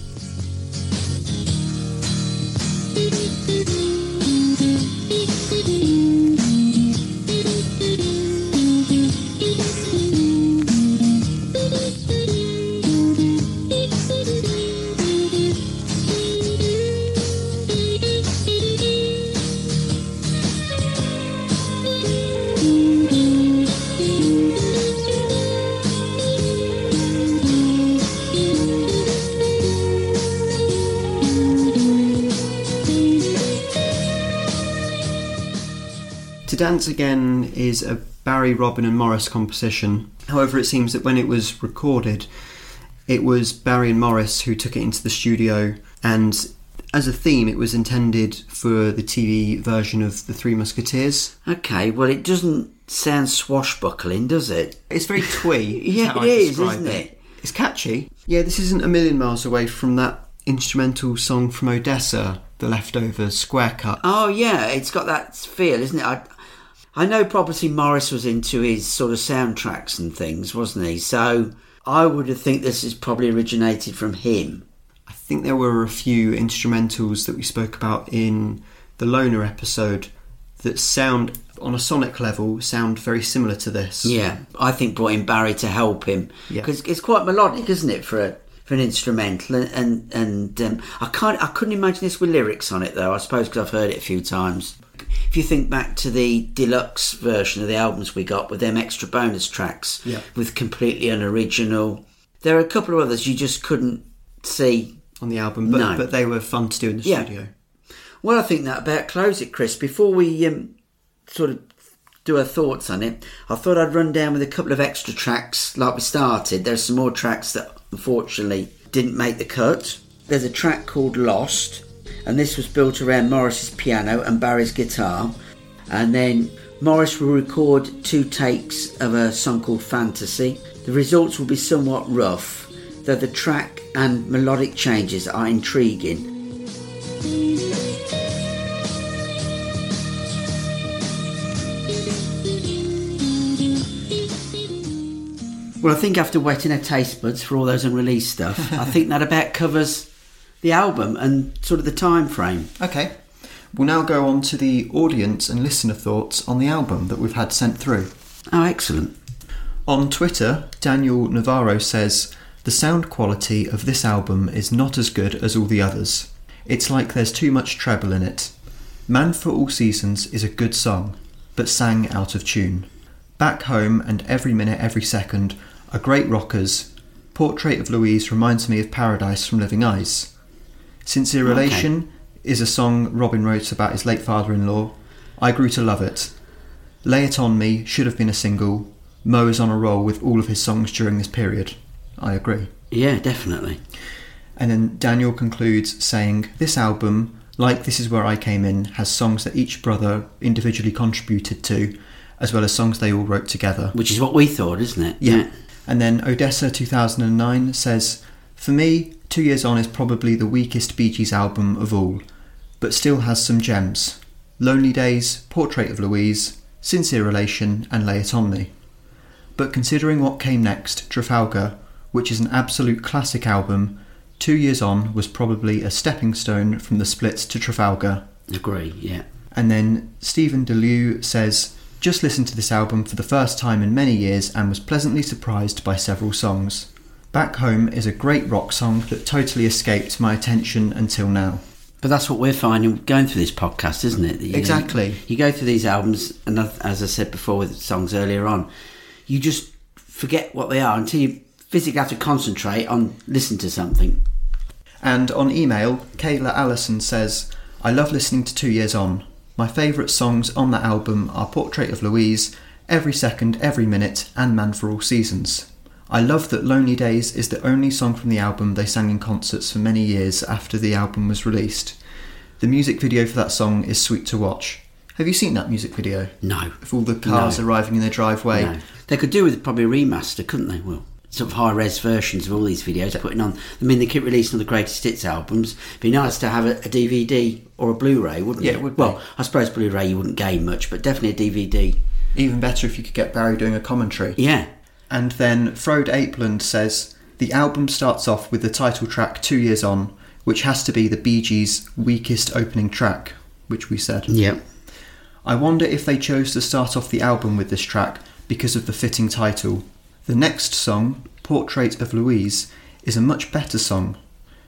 Dance Again is a Barry, Robin, and Maurice composition. However, it seems that when it was recorded, It was Barry and Maurice who took it into the studio, and as a theme, it was intended for the TV version of The Three Musketeers. Okay, well, it doesn't sound swashbuckling, does it? It's very *laughs* twee. Yeah, it is, isn't it? It's catchy. Yeah, this isn't a million miles away from that instrumental song from Odessa, The leftover Square Cut. Oh yeah, it's got that feel, isn't it? I, I know Property Maurice was into his sort of soundtracks and things, wasn't he? So I would have think this is probably originated from him. I think there were a few instrumentals that we spoke about in the Loner episode that sound, on a sonic level, sound very similar to this. Yeah, I think brought in Barry to help him Yeah. because it's quite melodic, isn't it, for a for an instrumental? And and, and um, I can't I couldn't imagine this with lyrics on it though. I suppose because I've heard it a few times. If you think back to the deluxe version of the albums we got with them extra bonus tracks Yeah. with completely unoriginal, there are a couple of others you just couldn't see On the album, but, No. but they were fun to do in the Yeah. studio. Well, I think that about close it, Chris. Before we um, sort of do our thoughts on it, I thought I'd run down with a couple of extra tracks like we started. There's some more tracks that unfortunately didn't make the cut. There's a track called Lost, and this was built around Maurice's piano and Barry's guitar. And then Morris will record two takes of a song called Fantasy. The results will be somewhat rough, though the track and melodic changes are intriguing. Well, I think after wetting our taste buds for all those unreleased stuff, I think that about covers the album and sort of the time frame. Okay. We'll now go on to the audience and listener thoughts on the album that we've had sent through. Oh, excellent. On Twitter, Daniel Navarro says, The sound quality of this album is not as good as all the others. It's like there's too much treble in it. Man for All Seasons is a good song, but sang out of tune. Back Home and Every Minute Every Second are great rockers. Portrait of Louise reminds me of Paradise from Living Eyes. Sincere Okay. Relation is a song Robin wrote about his late father in law. I grew to love it. Lay It On Me should have been a single. Mo is on a roll with all of his songs during this period. I agree. Yeah, definitely. And then Daniel concludes saying, This album, like This Is Where I Came In, has songs that each brother individually contributed to, as well as songs they all wrote together. Which is what we thought, isn't it? Yeah. And then Odessa 2009 says, For me, Two Years On is probably the weakest Bee Gees album of all, but still has some gems. Lonely Days, Portrait of Louise, Sincere Relation, and Lay It On Me. But considering what came next, Trafalgar, which is an absolute classic album, Two Years On was probably a stepping stone from the splits to Trafalgar. Agree, yeah. And then Stephen DeLue says, just listened to this album for the first time in many years and was pleasantly surprised by several songs. Back Home is a great rock song that totally escaped my attention until now. But that's what we're finding going through this podcast, isn't it? You- Exactly. You go through these albums, and as I said before with songs earlier on, you just forget what they are until you physically have to concentrate on listen to something. And on email, Kayla Allison says, I love listening to Two Years On. My favourite songs on that album are Portrait of Louise, Every Second, Every Minute, and Man for All Seasons. I love that Lonely Days is the only song from the album they sang in concerts for many years after the album was released. The music video for that song is sweet to watch. Have you seen that music video? No. Of all the cars No. arriving in their driveway? No. They could do with probably a remaster, couldn't they? Well, sort of high res versions of all these videos putting on. I mean, they keep releasing all the greatest hits albums. It'd be nice to have a, a DVD or a Blu-ray, wouldn't Yeah, it? it would be. Well, I suppose Blu-ray you wouldn't gain much, but definitely a DVD. Even better if you could get Barry doing a commentary. Yeah. And then Frode Apeland says the album starts off with the title track Two Years On, which has to be the Bee Gees' weakest opening track, which we said. Yeah. I wonder if they chose to start off the album with this track because of the fitting title. The next song, Portrait of Louise, is a much better song,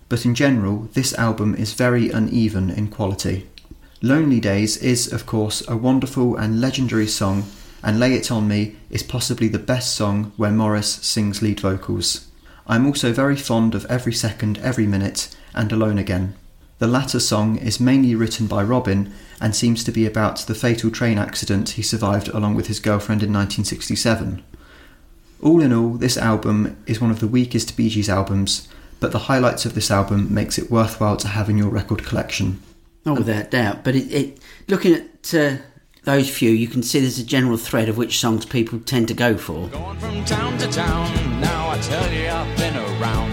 but in general, this album is very uneven in quality. Lonely Days is, of course, a wonderful and legendary song, and Lay It On Me is possibly the best song where Maurice sings lead vocals. I'm also very fond of Every Second, Every Minute, and Alone Again. The latter song is mainly written by Robin and seems to be about the fatal train accident he survived along with his girlfriend in 1967. All in all, this album is one of the weakest Bee Gees albums, but the highlights of this album makes it worthwhile to have in your record collection. Oh, without doubt. But it, it looking at uh, those few, you can see there's a general thread of which songs people tend to go for. Going from town to town, now I tell you I've been around.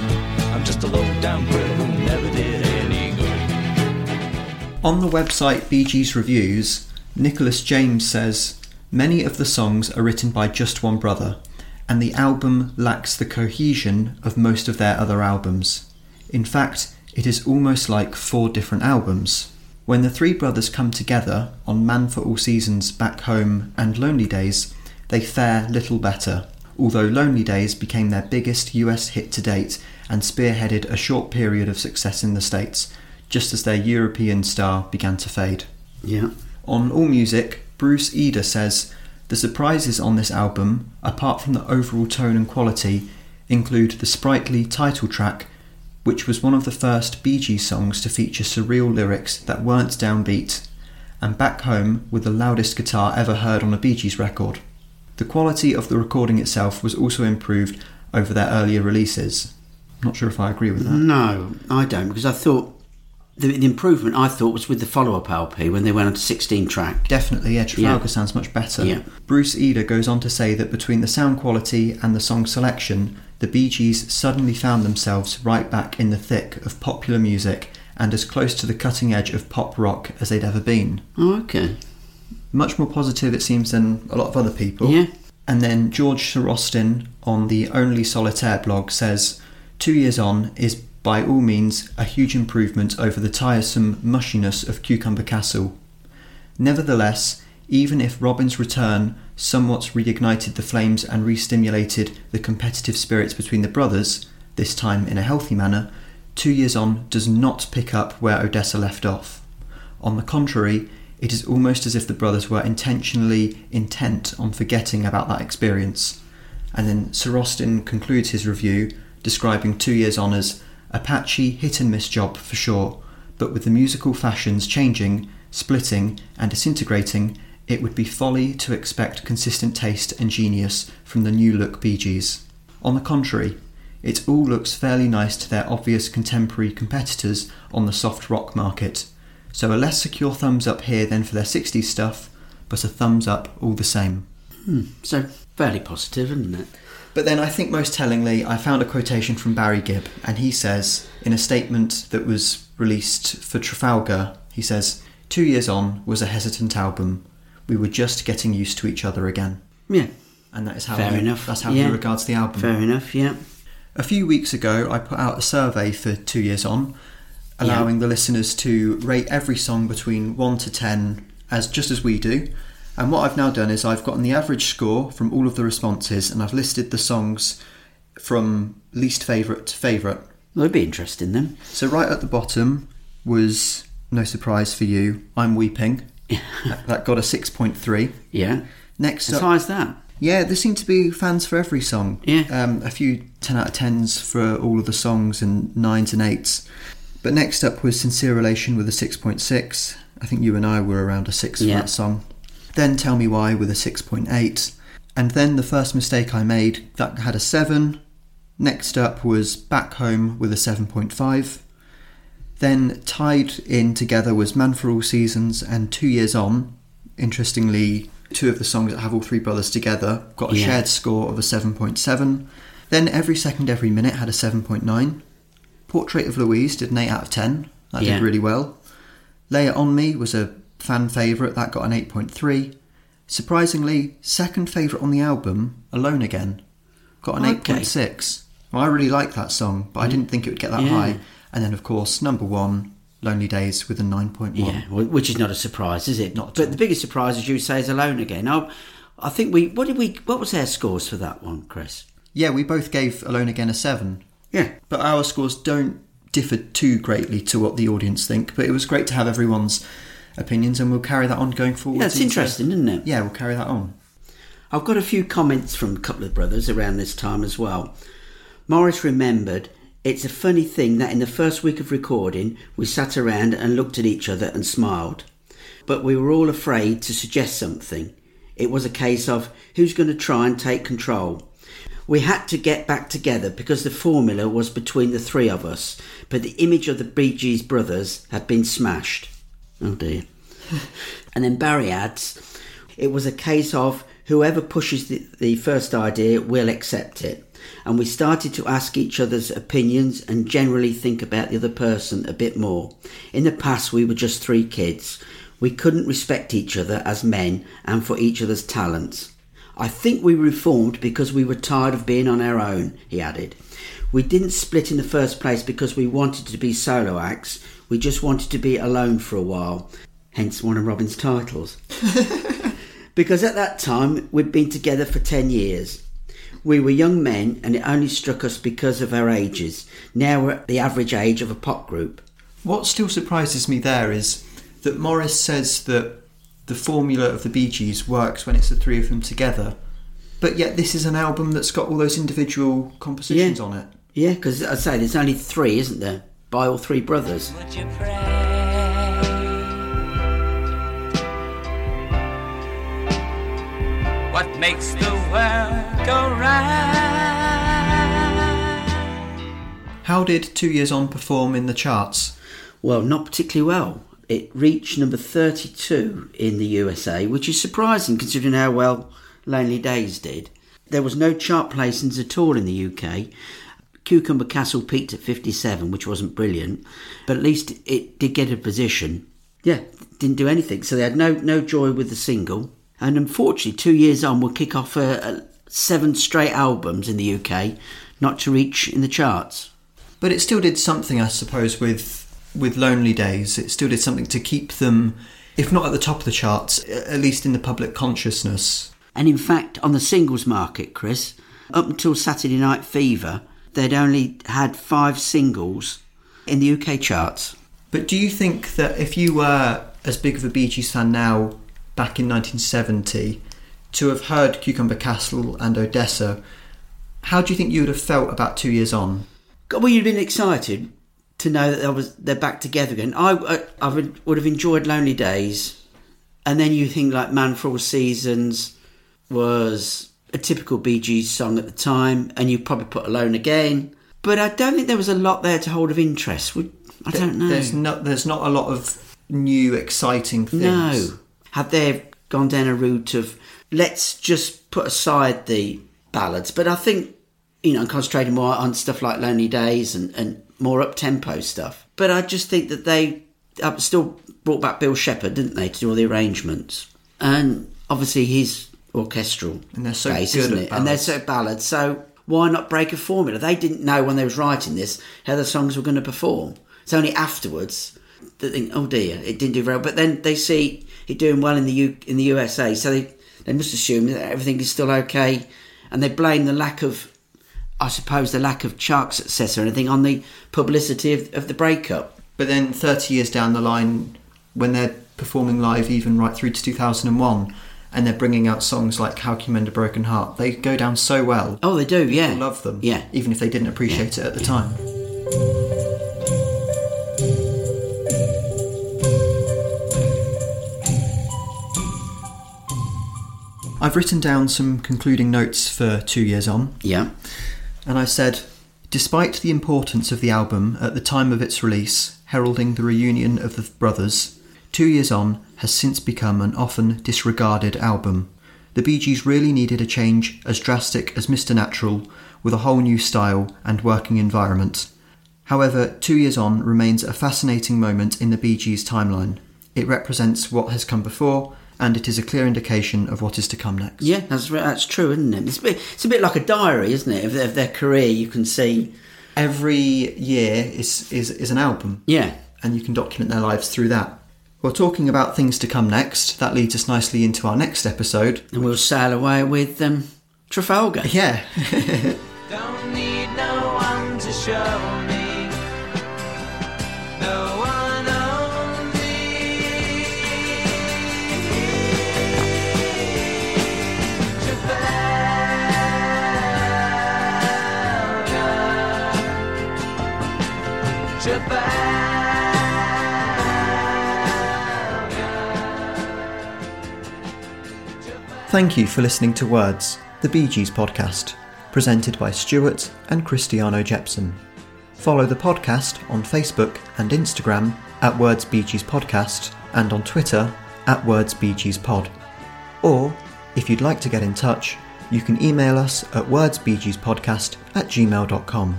I'm just a low down critter who never did any good. On the website Bee Gees Reviews, Nicholas James says many of the songs are written by just one brother, and the album lacks the cohesion of most of their other albums. In fact, it is almost like four different albums. When the three brothers come together on Man for All Seasons, Back Home, and Lonely Days, they fare little better, although Lonely Days became their biggest US hit to date and spearheaded a short period of success in the States, just as their European star began to fade. Yeah. On AllMusic, Bruce Eder says the surprises on this album, apart from the overall tone and quality, include the sprightly title track, which was one of the first Bee Gees songs to feature surreal lyrics that weren't downbeat, and Back Home with the loudest guitar ever heard on a Bee Gees record. The quality of the recording itself was also improved over their earlier releases. Not sure if I agree with that. No, I don't, because I thought the, the improvement I thought was with the follow up LP when they went on to 16 track. Definitely, yeah, Trafalgar Yeah. sounds much better. Yeah. Bruce Eder goes on to say that between the sound quality and the song selection, the Bee Gees suddenly found themselves right back in the thick of popular music and as close to the cutting edge of pop rock as they'd ever been. Oh, okay. Much more positive, it seems, than a lot of other people. Yeah. And then George Starostin on the Only Solitaire blog says, Two years on is by all means a huge improvement over the tiresome mushiness of Cucumber Castle. Nevertheless, even if Robin's return somewhat reignited the flames and re-stimulated the competitive spirits between the brothers, this time in a healthy manner, Two Years On does not pick up where Odessa left off. On the contrary, it is almost as if the brothers were intentionally intent on forgetting about that experience. And then Starostin concludes his review describing Two Years On as a patchy hit and miss job for sure, but with the musical fashions changing, splitting, and disintegrating, it would be folly to expect consistent taste and genius from the new look Bee Gees. On the contrary, it all looks fairly nice to their obvious contemporary competitors on the soft rock market. So a less secure thumbs up here than for their 60s stuff, but a thumbs up all the same. Hmm, so fairly positive, isn't it? But then I think most tellingly, I found a quotation from Barry Gibb, and he says, in a statement that was released for Trafalgar, he says, Two years on was a hesitant album. We were just getting used to each other again. Yeah. And that is how Fair he, enough. That's how Yeah. he regards the album. Fair enough, yeah. A few weeks ago, I put out a survey for Two Years On, allowing the listeners to rate every song between 1 to 10, as just as we do. And what I've now done is I've gotten the average score from all of the responses, and I've listed the songs from least favourite to favourite. That'd be interesting then. So right at the bottom was, no surprise for you, I'm Weeping. *laughs* that, got a 6.3. Yeah. Next As up, high as that. yeah, there seem to be fans for every song. Yeah. Um, a few 10 out of 10s for all of the songs and 9s and 8s. But next up was Sincere Relation with a 6.6. I think you and I were around a 6 for that song. Then Tell Me Why with a 6.8. And then The First Mistake I Made, that had a 7. Next up was Back Home with a 7.5. Then tied in together was Man for All Seasons and Two Years On. Interestingly, two of the songs that have all three brothers together got a Yeah. shared score of a 7.7. Then Every Second Every Minute had a 7.9. Portrait of Louise did an 8 out of 10. That Yeah. did really well. Lay It On Me was a fan favourite, that got an 8.3. Surprisingly, second favourite on the album, Alone Again, got an Okay. 8.6. Well, I really like that song, but I mm. didn't think it would get that Yeah. high. And then, of course, number one, Lonely Days with a 9.1. Yeah, which is not a surprise, is it? Not but all. the biggest surprise, as you say, is Alone Again. I, I think we. What did we? What was our scores for that one, Chris? Yeah, we both gave Alone Again a 7. Yeah. But our scores don't differ too greatly to what the audience think. But it was great to have everyone's opinions, and we'll carry that on going forward. Yeah, it's interesting, isn't it? Yeah, we'll carry that on. I've got a few comments from a couple of brothers around this time as well. Maurice remembered it's a funny thing that in the first week of recording, we sat around and looked at each other and smiled. But we were all afraid to suggest something. It was a case of who's going to try and take control. We had to get back together because the formula was between the three of us, but the image of the Bee Gees brothers had been smashed. Oh dear. and then Barry adds, it was a case of whoever pushes the, the first idea will accept it. And we started to ask each other's opinions and generally think about the other person a bit more. In the past, we were just three kids. We couldn't respect each other as men and for each other's talents. I think we reformed because we were tired of being on our own, he added. We didn't split in the first place because we wanted to be solo acts. We just wanted to be alone for a while. Hence one of Robin's titles. *laughs* because at that time we'd been together for 10 years. We were young men and it only struck us because of our ages. Now we're at the average age of a pop group. What still surprises me there is that Maurice says that the formula of the Bee Gees works when it's the three of them together, but yet this is an album that's got all those individual compositions Yeah. on it. Yeah, because I say there's only three, isn't there? By all three brothers. Would you pray? What makes the world go round? How did Two Years On perform in the charts? Well, not particularly well. It reached number 32 in the USA, which is surprising considering how well Lonely Days did. There was no chart placings at all in the UK. Cucumber Castle peaked at 57, which wasn't brilliant, but at least it did get a position. Yeah, didn't do anything, so they had no, no joy with the single. And unfortunately, two years on, we'll kick off a, a seven straight albums in the UK, not to reach in the charts. But it still did something, I suppose, with with Lonely Days. It still did something to keep them, if not at the top of the charts, at least in the public consciousness. And in fact, on the singles market, Chris, up until Saturday Night Fever, they'd only had five singles in the UK charts. But do you think that if you were as big of a Bee Gees fan now, back in 1970, to have heard Cucumber Castle and Odessa, how do you think you would have felt about two years on? God, Well, you'd been excited to know that they was they're back together again. I, I, I would, would have enjoyed Lonely Days, and then you think like Man for All Seasons was a typical Bee Gees song at the time, and you probably put Alone Again. But I don't think there was a lot there to hold of interest. Would I don't know. There's not there's not a lot of new exciting things. No. Had they gone down a route of let's just put aside the ballads, but I think, you know, concentrating more on stuff like Lonely Days and, and more up tempo stuff. But I just think that they uh, still brought back Bill Shepherd, didn't they, to do all the arrangements. And obviously his orchestral And they're so base, good isn't at it? And they're so ballads. So why not break a formula? They didn't know when they was writing this how the songs were going to perform. It's only afterwards that they think, oh dear, it didn't do very well. But then they see it doing well in the U- in the USA, so they they must assume that everything is still okay, and they blame the lack of, I suppose, the lack of chart success or anything on the publicity of, of the breakup. But then 30 years down the line, when they're performing live, even right through to 2001, and they're bringing out songs like How Can You Mend a Broken Heart, they go down so well. Oh, they do, yeah. People love them, Yeah. even if they didn't appreciate it at the time. I've written down some concluding notes for Two Years On. Yeah. And I said, despite the importance of the album at the time of its release, heralding the reunion of the brothers, Two Years On has since become an often disregarded album. The Bee Gees really needed a change as drastic as Mr. Natural, with a whole new style and working environment. However, Two Years On remains a fascinating moment in the Bee Gees timeline. It represents what has come before, and it is a clear indication of what is to come next. Yeah, that's that's true, isn't it? It's a bit, it's a bit like a diary, isn't it? Of their, of their career, you can see. Every year is, is, is an album. Yeah. and you can document their lives through that. Well, talking about things to come next, that leads us nicely into our next episode. And we'll sail away with um, Trafalgar. Yeah, *laughs* Don't need no one to show thank you for listening to Words, the Bee Gees podcast, presented by Stuart and Cristiano Jepson. Follow the podcast on Facebook and Instagram at Words Bee Gees Podcast and on Twitter at Words Bee Gees Pod. Or, if you'd like to get in touch, you can email us at wordsbeegeespodcast at gmail.com.